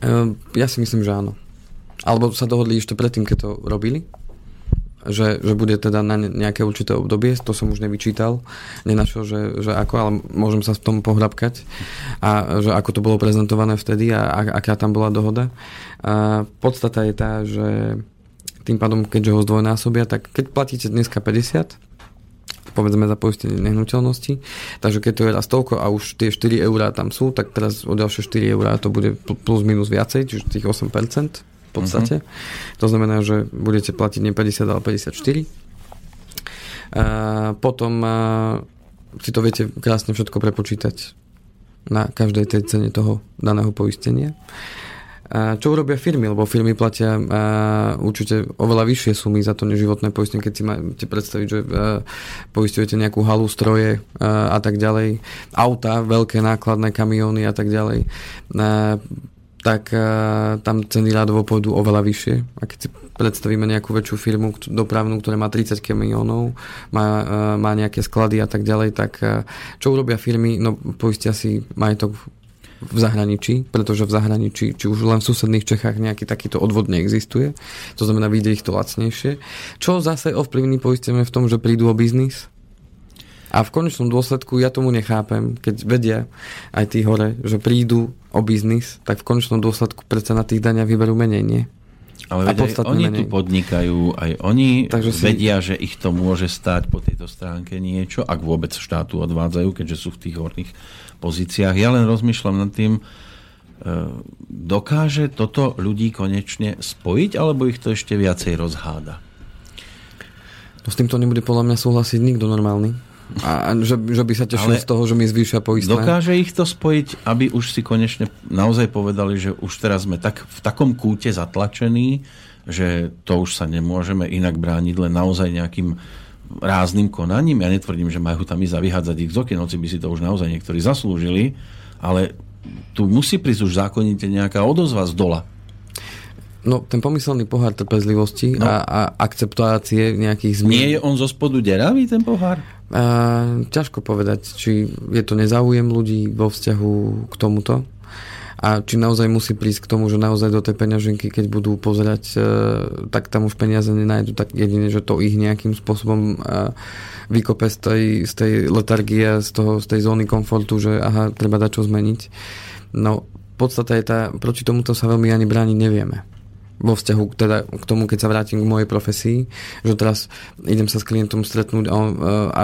Uh, ja si myslím, že áno. Alebo sa dohodli ešte predtým, keď to robili, že, že bude teda na nejaké určité obdobie, to som už nevyčítal, nenašiel, že, že ako, ale môžem sa v tom pohrabkať a že ako to bolo prezentované vtedy a, a aká tam bola dohoda. A podstata je tá, že tým pádom, keďže ho zdvojnásobia, tak keď platíte dneska 50, povedzme za poistenie nehnuteľnosti. Takže keď to je raz toľko a už tie 4 eurá tam sú, tak teraz o ďalšie 4 eurá to bude plus minus viacej, čiže tých 8% v podstate. Uh-huh. To znamená, že budete platiť nie 50, ale 54. A potom a, si to viete krásne všetko prepočítať na každej tej cene toho daného poistenia. Čo urobia firmy? Lebo firmy platia určite oveľa vyššie sumy za to neživotné poistenie, keď si máte predstaviť, že poistujete nejakú halu, stroje a tak ďalej, auta, veľké nákladné kamióny a tak ďalej tak tam ceny rádovo pôjdu oveľa vyššie. A keď si predstavíme nejakú väčšiu firmu dopravnú, ktorá má 30 kamionov, má, má nejaké sklady a tak ďalej, tak čo urobia firmy? No poistia si majetok v zahraničí, pretože v zahraničí, či už len v susedných Čechách nejaký takýto odvod neexistuje. To znamená, vyjde ich to lacnejšie. Čo zase ovplyvní poistenie v tom, že prídu o biznis? A v konečnom dôsledku ja tomu nechápem, keď vedia aj tí hore, že prídu o biznis, tak v konečnom dôsledku predsa na tých daniach vyberú menej, nie? Ale veď aj oni menej. tu podnikajú, aj oni Takže si... vedia, že ich to môže stať po tejto stránke niečo, ak vôbec štátu odvádzajú, keďže sú v tých horných pozíciách. Ja len rozmýšľam nad tým, e, dokáže toto ľudí konečne spojiť, alebo ich to ešte viacej rozháda? No s týmto nebude podľa mňa súhlasiť nikto normálny. A že, že by sa tešil Ale z toho, že mi zvýšia poistné. Dokáže ich to spojiť, aby už si konečne naozaj povedali, že už teraz sme tak v takom kúte zatlačení, že to už sa nemôžeme inak brániť len naozaj nejakým rázným konaním. Ja netvrdím, že majú tam ísť a vyhádzať ich z okien, hoci by si to už naozaj niektorí zaslúžili, ale tu musí prísť už zákonite nejaká odozva z dola. No, ten pomyselný pohár trpezlivosti no. a, a akceptácie nejakých zmien. Nie je on zo spodu deravý, ten pohár? A, ťažko povedať, či je to nezáujem ľudí vo vzťahu k tomuto a či naozaj musí prísť k tomu, že naozaj do tej peňaženky, keď budú pozerať, e, tak tam už peniaze nenajdu, tak jedine, že to ich nejakým spôsobom e, vykope z tej, z tej letargie, z, toho, z tej zóny komfortu, že aha, treba dať čo zmeniť. No, podstata je tá, proti tomuto sa veľmi ani brániť nevieme vo vzťahu teda k tomu, keď sa vrátim k mojej profesii, že teraz idem sa s klientom stretnúť a, a, a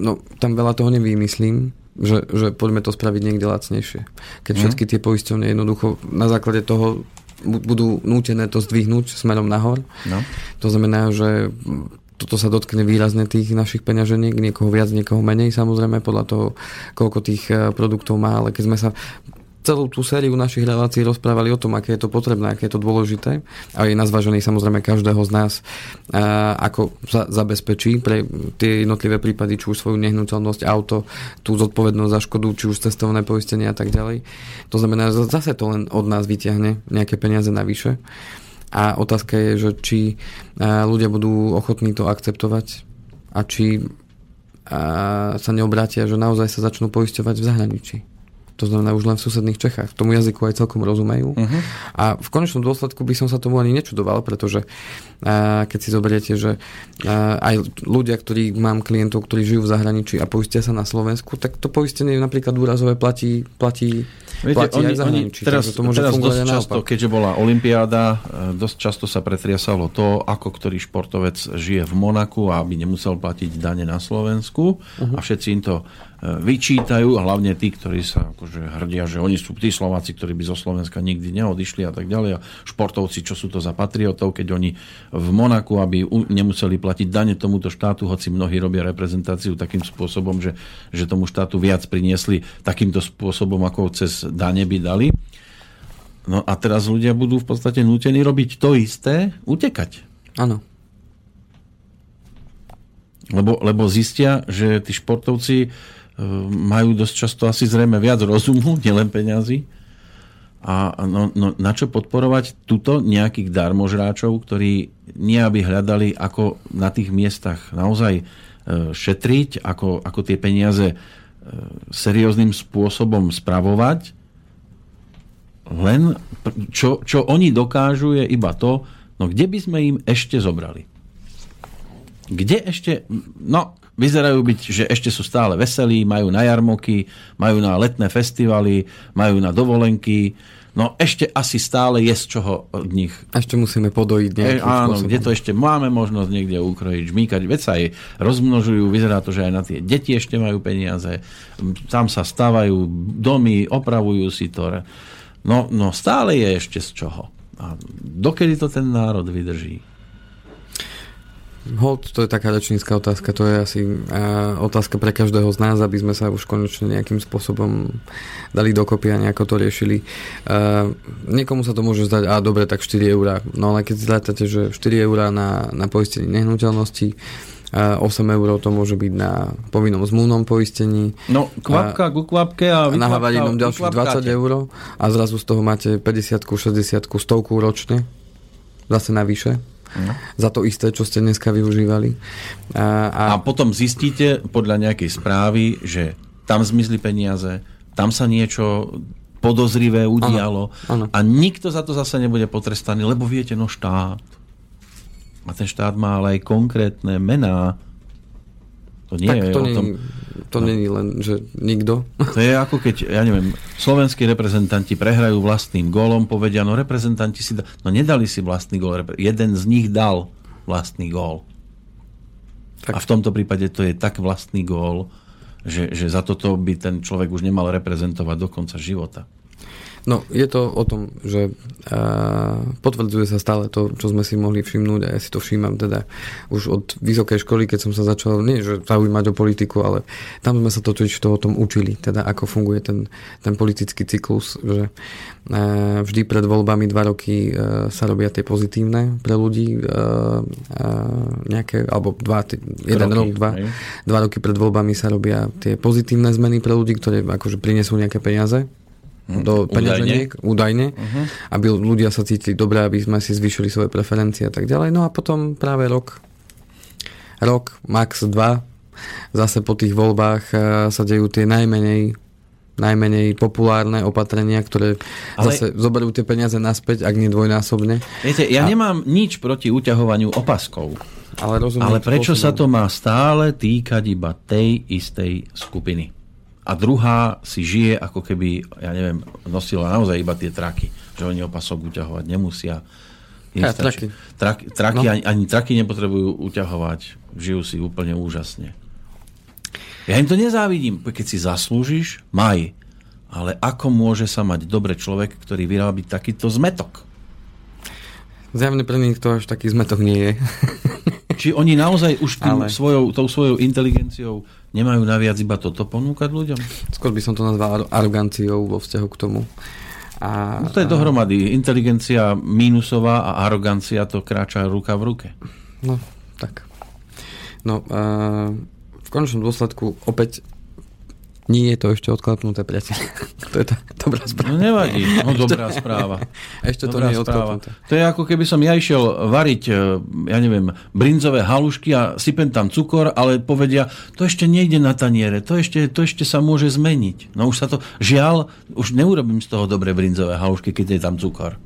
no, tam veľa toho nevymyslím, že, že poďme to spraviť niekde lacnejšie. Keď mm. všetky tie poisťovne jednoducho na základe toho budú nútené to zdvihnúť smerom nahor. No. To znamená, že toto sa dotkne výrazne tých našich peňaženiek, niekoho viac, niekoho menej, samozrejme, podľa toho, koľko tých e, produktov má, ale keď sme sa celú tú sériu našich relácií rozprávali o tom, aké je to potrebné, aké je to dôležité a je na zvážení samozrejme každého z nás, ako sa zabezpečí pre tie jednotlivé prípady, či už svoju nehnuteľnosť, auto, tú zodpovednosť za škodu, či už cestovné poistenie a tak ďalej. To znamená, že zase to len od nás vyťahne nejaké peniaze navyše. A otázka je, že či ľudia budú ochotní to akceptovať a či sa neobrátia, že naozaj sa začnú poisťovať v zahraničí to znamená už len v susedných Čechách. Tomu jazyku aj celkom rozumejú. Uh-huh. A v konečnom dôsledku by som sa tomu ani nečudoval, pretože a, keď si zoberiete, že a, aj ľudia, ktorí mám klientov, ktorí žijú v zahraničí a poistia sa na Slovensku, tak to poistenie napríklad úrazové platí, platí Viete, platí oni, aj oni teraz, to môže teraz dosť často, naopak. keďže bola Olympiáda, e, dosť často sa pretriasalo to, ako ktorý športovec žije v Monaku a aby nemusel platiť dane na Slovensku uh-huh. a všetci im to e, vyčítajú, hlavne tí, ktorí sa akože hrdia, že oni sú tí Slováci, ktorí by zo Slovenska nikdy neodišli a tak ďalej. A športovci, čo sú to za patriotov, keď oni v Monaku, aby nemuseli platiť dane tomuto štátu, hoci mnohí robia reprezentáciu takým spôsobom, že, že tomu štátu viac priniesli takýmto spôsobom, ako cez dane by dali. No a teraz ľudia budú v podstate nútení robiť to isté, utekať. Áno. Lebo, lebo zistia, že tí športovci e, majú dosť často asi zrejme viac rozumu, nielen peňazí. A no, no, na čo podporovať tuto nejakých darmožráčov, ktorí nie aby hľadali, ako na tých miestach naozaj e, šetriť, ako, ako tie peniaze e, serióznym spôsobom spravovať, len čo, čo oni dokážu je iba to, no kde by sme im ešte zobrali? Kde ešte, no vyzerajú byť, že ešte sú stále veselí, majú na jarmoky, majú na letné festivaly, majú na dovolenky, no ešte asi stále je z čoho od nich. Ešte musíme podojiť nejakým e, Áno, spôsobom. kde to ešte máme možnosť niekde ukrojiť, žmýkať, veď sa aj rozmnožujú, vyzerá to, že aj na tie deti ešte majú peniaze, tam sa stávajú domy, opravujú si to. No, no stále je ešte z čoho. A dokedy to ten národ vydrží? Hold, to je taká rečnícka otázka, to je asi uh, otázka pre každého z nás, aby sme sa už konečne nejakým spôsobom dali dokopy a nejako to riešili. Uh, niekomu sa to môže zdať, a dobre, tak 4 eurá, no ale keď zlátate, že 4 eurá na, na poistenie nehnuteľnosti, 8 eur to môže byť na povinnom zmluvnom poistení. No, kvapka ku kvapke a na havarinom ďalších 20 eur a zrazu z toho máte 50 60 100 ročne. Zase navyše. No. Za to isté, čo ste dneska využívali. A, a... a potom zistíte podľa nejakej správy, že tam zmizli peniaze, tam sa niečo podozrivé udialo ano, ano. a nikto za to zase nebude potrestaný, lebo viete, no štát a ten štát má ale aj konkrétne mená. To nie tak je to, nie, tom... to no. není len, že nikto. To je ako keď, ja neviem, slovenskí reprezentanti prehrajú vlastným gólom, povedia, no reprezentanti si... Da... No nedali si vlastný gól, jeden z nich dal vlastný gól. Tak. A v tomto prípade to je tak vlastný gól, že, že za toto by ten človek už nemal reprezentovať do konca života. No, je to o tom, že uh, potvrdzuje sa stále to, čo sme si mohli všimnúť a ja si to všímam teda už od vysokej školy, keď som sa začal, nie že zaujímať o politiku, ale tam sme sa to totiž to o tom učili, teda ako funguje ten, ten politický cyklus, že uh, vždy pred voľbami dva roky uh, sa robia tie pozitívne pre ľudí, nejaké, alebo dva, jeden roky, rok, dva, dva roky pred voľbami sa robia tie pozitívne zmeny pre ľudí, ktoré akože prinesú nejaké peniaze. Do peňaženiek, údajne, uh-huh. aby ľudia sa cítili dobre, aby sme si zvyšili svoje preferencie a tak ďalej. No a potom práve rok, rok, max dva, zase po tých voľbách eh, sa dejú tie najmenej najmenej populárne opatrenia, ktoré Ale... zase zoberú tie peniaze naspäť, ak nie dvojnásobne. Viete, ja a... nemám nič proti uťahovaniu opaskov. Ale, Ale prečo spôsobom. sa to má stále týkať iba tej istej skupiny? A druhá si žije, ako keby, ja neviem, nosila naozaj iba tie traky, že oni opasok uťahovať nemusia. Ja, traky. Trak, traky no. ani, ani traky nepotrebujú uťahovať, žijú si úplne úžasne. Ja im to nezávidím, keď si zaslúžiš, maj. Ale ako môže sa mať dobre človek, ktorý vyrábi takýto zmetok? Zjavne pre nich to až taký zmetok nie je. či oni naozaj už tým Ale- svojou, tou svojou inteligenciou nemajú naviac iba toto ponúkať ľuďom? Skôr by som to nazval ar- aroganciou vo vzťahu k tomu. A, No to je dohromady. Inteligencia mínusová a arogancia to kráča ruka v ruke. No, tak. No, uh, v konečnom dôsledku opäť nie je to ešte odklepnuté, priateľ. to je tá dobrá No správa. nevadí, no dobrá správa. Ešte to Dobrá nie je správa. odklepnuté. To je ako keby som ja išiel variť, e, ja neviem, brinzové halušky a sypem tam cukor, ale povedia, to ešte nejde na taniere, to ešte, to ešte sa môže zmeniť. No už sa to, žiaľ, už neurobím z toho dobré brinzové halušky, keď je tam cukor.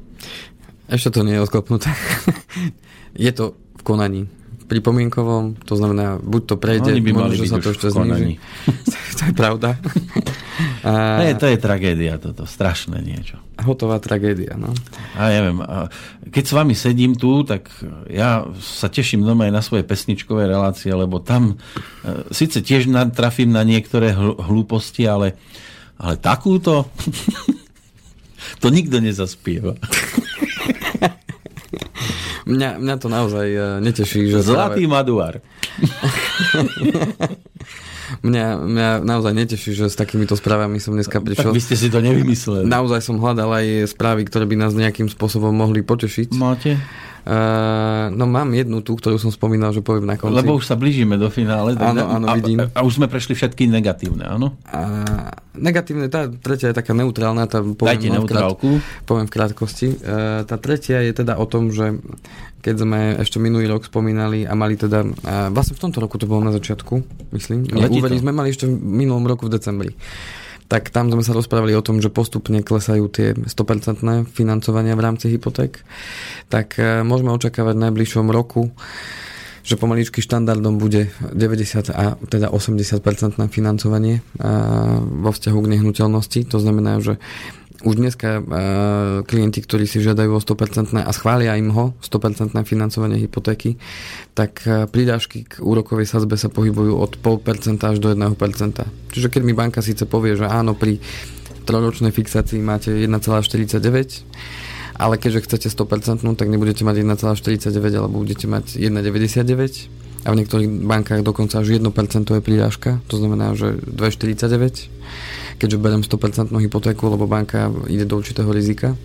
Ešte to nie je odklopnuté. je to v konaní. Pripomienkovom, to znamená, buď to prejde, Oni by mali možno, sa to ešte zniží. to je pravda. To a, je, to je tragédia toto, strašné niečo. hotová tragédia, no. A ja neviem, a keď s vami sedím tu, tak ja sa teším doma aj na svoje pesničkové relácie, lebo tam e, síce tiež natrafím na niektoré hl- hlúposti, ale, ale takúto to nikto nezaspieva. Mňa, mňa to naozaj eh, neteší, že Zlatý maduár. Mňa, mňa naozaj neteší, že s takýmito správami som dneska Tak prišiel. vy ste si to nevymysleli. Naozaj som hľadal aj správy, ktoré by nás nejakým spôsobom mohli potešiť. Máte? Uh, no mám jednu tú, ktorú som spomínal, že poviem na konci. Lebo už sa blížime do finále. Áno, áno, a, vidím. A, už sme prešli všetky negatívne, áno? A negatívne, tá tretia je taká neutrálna, tá poviem, Dajte v krát- neutrálku. poviem v krátkosti. Uh, tá tretia je teda o tom, že keď sme ešte minulý rok spomínali a mali teda, uh, vlastne v tomto roku to bolo na začiatku, myslím, úvery sme mali ešte v minulom roku v decembri. Tak tam sme sa rozprávali o tom, že postupne klesajú tie 100% financovania v rámci hypoték. Tak e, môžeme očakávať v najbližšom roku, že pomaličky štandardom bude 90 a teda 80% financovanie a, vo vzťahu k nehnuteľnosti. To znamená, že už dneska klienti, ktorí si žiadajú o 100% a schvália im ho, 100% financovanie hypotéky, tak prídážky k úrokovej sadzbe sa pohybujú od 0,5% až do 1%. Čiže keď mi banka síce povie, že áno, pri trojročnej fixácii máte 1,49, ale keďže chcete 100%, tak nebudete mať 1,49, alebo budete mať 1,99 a v niektorých bankách dokonca až 1% je prírážka, to znamená, že 2,49 keďže berem 100% hypotéku, lebo banka ide do určitého rizika.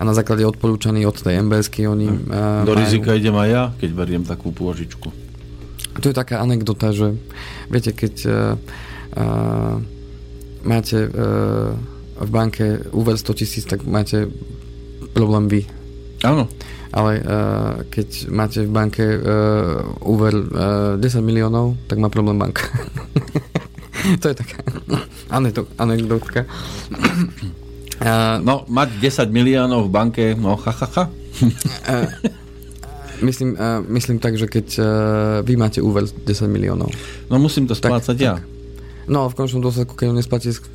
A na základe odporúčaní od tej MBSky oni uh, Do rizika idem aj ja, keď beriem takú pôžičku. to je taká anekdota, že viete, keď uh, uh, máte uh, v banke úver 100 tisíc, tak máte problém vy. Áno. Ale uh, keď máte v banke uh, úver uh, 10 miliónov, tak má problém banka. to je taká anekdotka. Uh, No, mať 10 miliónov v banke, no ha, ha, ha. myslím, uh, myslím tak, že keď uh, vy máte úver 10 miliónov, No musím to splácať ja. no a v končnom dôsledku, keď ho nesplatíte,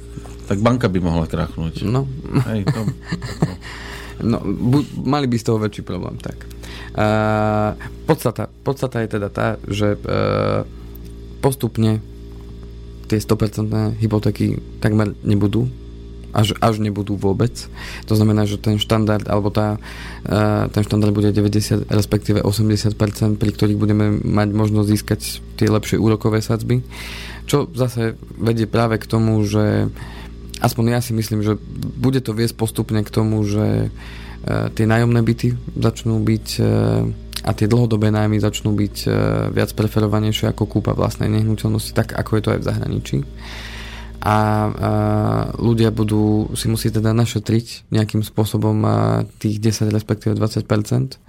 Tak banka by mohla krachnúť. no, Hej, to, No, bu- mali by z toho väčší problém, tak. Uh, podstata, podstata je teda tá, že uh, postupne tie 100% hypotéky takmer nebudú, až, až nebudú vôbec. To znamená, že ten štandard, alebo tá, uh, ten štandard bude 90, respektíve 80%, pri ktorých budeme mať možnosť získať tie lepšie úrokové sadzby. Čo zase vedie práve k tomu, že aspoň ja si myslím, že bude to viesť postupne k tomu, že e, tie nájomné byty začnú byť e, a tie dlhodobé nájmy začnú byť e, viac preferovanejšie ako kúpa vlastnej nehnuteľnosti, tak ako je to aj v zahraničí. A ľudia budú si musieť teda našetriť nejakým spôsobom tých 10 respektíve 20%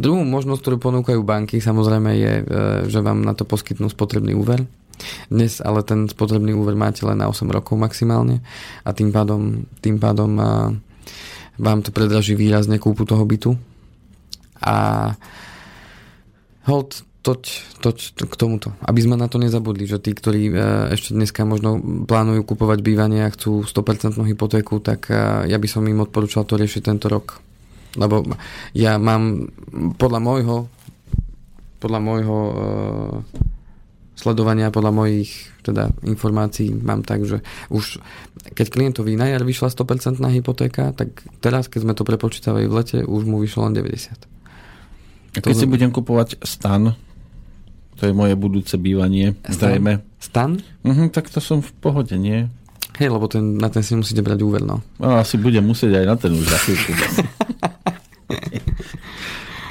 Druhú možnosť, ktorú ponúkajú banky, samozrejme je, že vám na to poskytnú spotrebný úver. Dnes ale ten spotrebný úver máte len na 8 rokov maximálne a tým pádom, tým pádom vám to predraží výrazne kúpu toho bytu. A hold, toť, toť to, k tomuto. Aby sme na to nezabudli, že tí, ktorí e, ešte dneska možno plánujú kupovať bývanie a chcú 100% hypotéku, tak e, ja by som im odporúčal to riešiť tento rok. Lebo ja mám podľa môjho podľa môjho e, sledovania podľa mojich teda, informácií mám tak, že už keď klientovi na jar vyšla 100% hypotéka, tak teraz, keď sme to prepočítavali v lete, už mu vyšlo len 90. A keď To si budem kupovať stan, To je moje budúce bývanie, zrejme. Stan? Mhm, tak to som v pohode, nie? Hej, lebo ten, na ten si musíte brať úver, no. No, asi budem musieť aj na ten už za chvíľku.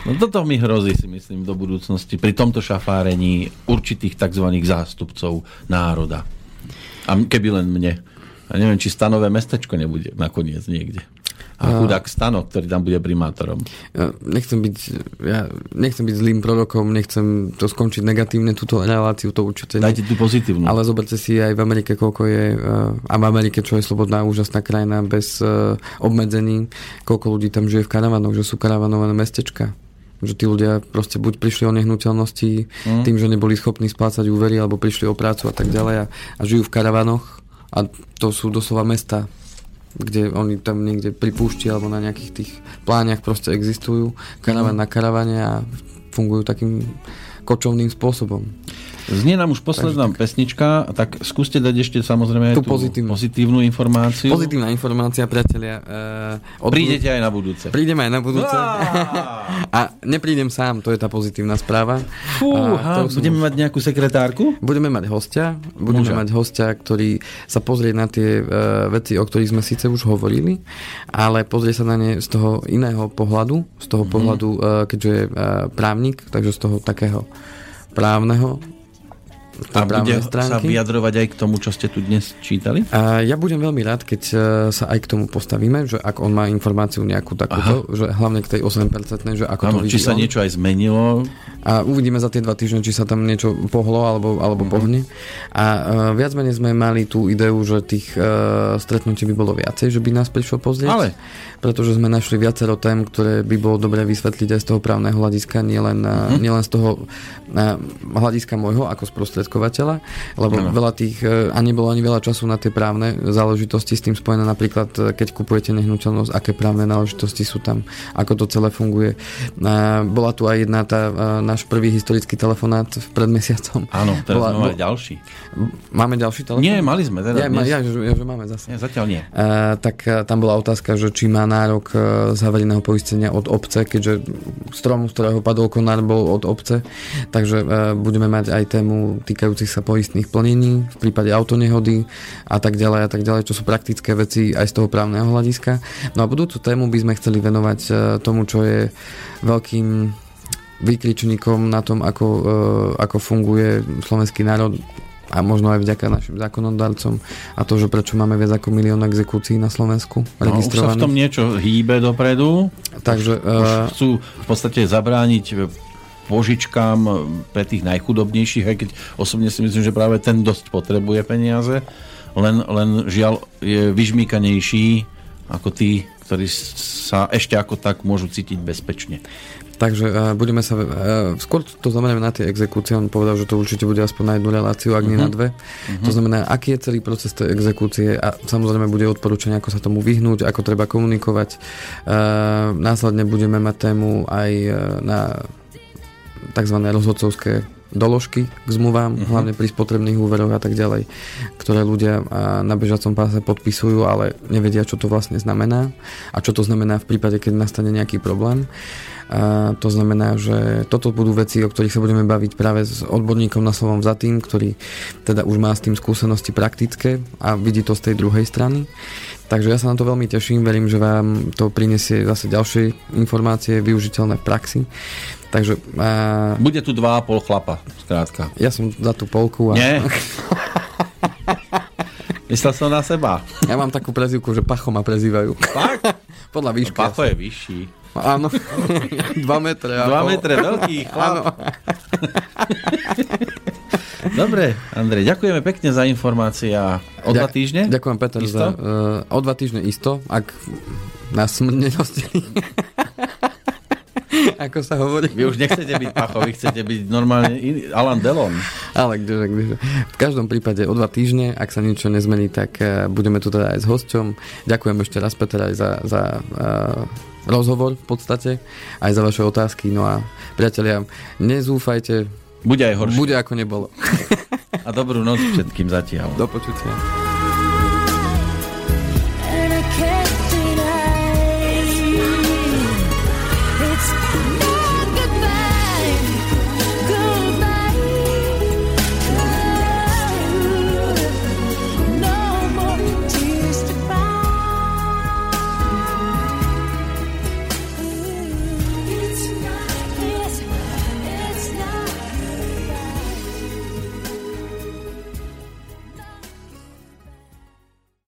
No toto mi hrozí, si myslím, do budúcnosti pri tomto šafárení určitých tzv. zástupcov národa. A keby len mne. A neviem, či stanové mestečko nebude nakoniec niekde. A chudák Stano, ktorý tam bude primátorom. Ja nechcem byť, ja nechcem byť zlým prorokom, nechcem to skončiť negatívne, túto reláciu, to určite. Dajte tú pozitívnu. Ale zoberte si aj v Amerike, koľko je, eh, a v Amerike, čo je slobodná, úžasná krajina, bez eh, obmedzení, koľko ľudí tam žije v karavanoch, že sú karavanované mestečka že tí ľudia proste buď prišli o nehnuteľnosti mm. tým, že neboli schopní splácať úvery alebo prišli o prácu a tak ďalej a, a žijú v karavanoch a to sú doslova mesta kde oni tam niekde pripúšti alebo na nejakých tých pláňach proste existujú karavan mm. na karavane a fungujú takým kočovným spôsobom. Znie nám už posledná Takže, pesnička, tak skúste dať ešte samozrejme tú, tú pozitívnu. pozitívnu informáciu. Pozitívna informácia, priatelia. Uh, od... Prídete aj na budúce. Prídeme aj na budúce. a neprídem sám, to je tá pozitívna správa. Fúha, budeme už... mať nejakú sekretárku? Budeme mať hostia. Budeme Môže. mať hostia, ktorý sa pozrie na tie uh, veci, o ktorých sme síce už hovorili, ale pozrie sa na ne z toho iného pohľadu, z toho mm. pohľadu, uh, keďže je uh, právnik, takže z toho takého právneho a bude stránky. sa vyjadrovať aj k tomu, čo ste tu dnes čítali? A ja budem veľmi rád, keď e, sa aj k tomu postavíme, že ak on má informáciu nejakú takúto, Aha. že hlavne k tej 8%, že ako ano, to vidí Či sa on. niečo aj zmenilo? A uvidíme za tie dva týždne, či sa tam niečo pohlo alebo, alebo mm-hmm. pohne. A uh, viac menej sme mali tú ideu, že tých uh, stretnutí by bolo viacej, že by nás prišlo pozrieť. Ale pretože sme našli viacero tém, ktoré by bolo dobre vysvetliť aj z toho právneho hľadiska, nielen, mm-hmm. nielen z toho hľadiska môjho ako sprostredkovateľa, lebo no. veľa tých, e, a nebolo ani veľa času na tie právne záležitosti s tým spojené, napríklad e, keď kupujete nehnuteľnosť, aké právne náležitosti sú tam, ako to celé funguje. Bola tu aj jedna tá náš prvý historický telefonát pred mesiacom. Áno, teraz Bola, máme ďalší. Máme ďalší telefón? Nie, mali sme. Teda ja, ja, že, ja, že máme zase. Nie, zatiaľ nie. A, tak tam bola otázka, že či má nárok e, z havarijného poistenia od obce, keďže strom, z ktorého padol konár, bol od obce. Takže e, budeme mať aj tému týkajúcich sa poistných plnení v prípade autonehody a tak ďalej a tak ďalej, čo sú praktické veci aj z toho právneho hľadiska. No a budúcu tému by sme chceli venovať e, tomu, čo je veľkým výkričníkom na tom, ako, ako funguje slovenský národ a možno aj vďaka našim zákonodarcom a to, že prečo máme viac ako milión exekúcií na Slovensku no, už sa v tom niečo hýbe dopredu. Takže, už uh, chcú v podstate zabrániť požičkám pre tých najchudobnejších, aj keď osobne si myslím, že práve ten dosť potrebuje peniaze, len, len žiaľ je vyžmíkanejší ako tí, ktorí sa ešte ako tak môžu cítiť bezpečne. Takže uh, budeme sa... Uh, skôr to znamená na tie exekúcie. On povedal, že to určite bude aspoň na jednu reláciu, ak uh-huh. nie na mhm. dve. Uh-huh. To znamená, aký je celý proces tej exekúcie a samozrejme bude odporúčanie, ako sa tomu vyhnúť, ako treba komunikovať. Uh, následne budeme mať tému aj na tzv. rozhodcovské doložky k zmluvám, uh-huh. hlavne pri spotrebných úveroch a tak ďalej, ktoré ľudia na bežacom páse podpisujú, ale nevedia, čo to vlastne znamená a čo to znamená v prípade, keď nastane nejaký problém. A to znamená, že toto budú veci, o ktorých sa budeme baviť práve s odborníkom na slovom za tým, ktorý teda už má s tým skúsenosti praktické a vidí to z tej druhej strany. Takže ja sa na to veľmi teším, verím, že vám to prinesie zase ďalšie informácie využiteľné v praxi. Takže... A... Bude tu dva a pol chlapa, skrátka. Ja som za tú polku. A... Nie. Myslel som na seba. Ja mám takú prezivku, že Pacho ma prezývajú. Fakt? Podľa výšky. No, Pacho je vyšší. Áno, 2 metre. 2 metre, veľký chlap. Dobre, Andrej, ďakujeme pekne za informácie a o dva týždne? Ďakujem, Peter, isto? za, uh, o dva týždne isto, ak nás nedostili. Ako sa hovorí. Vy už nechcete byť Pacho, vy chcete byť normálne iný, Alan Delon. Ale kdeže, kdeže. V každom prípade o dva týždne, ak sa niečo nezmení, tak uh, budeme tu teda aj s hosťom. Ďakujem ešte raz, Peter, aj za, za uh, rozhovor v podstate, aj za vaše otázky. No a priatelia, nezúfajte. Bude aj horšie. Bude ako nebolo. A dobrú noc všetkým zatiaľ. Do počutia.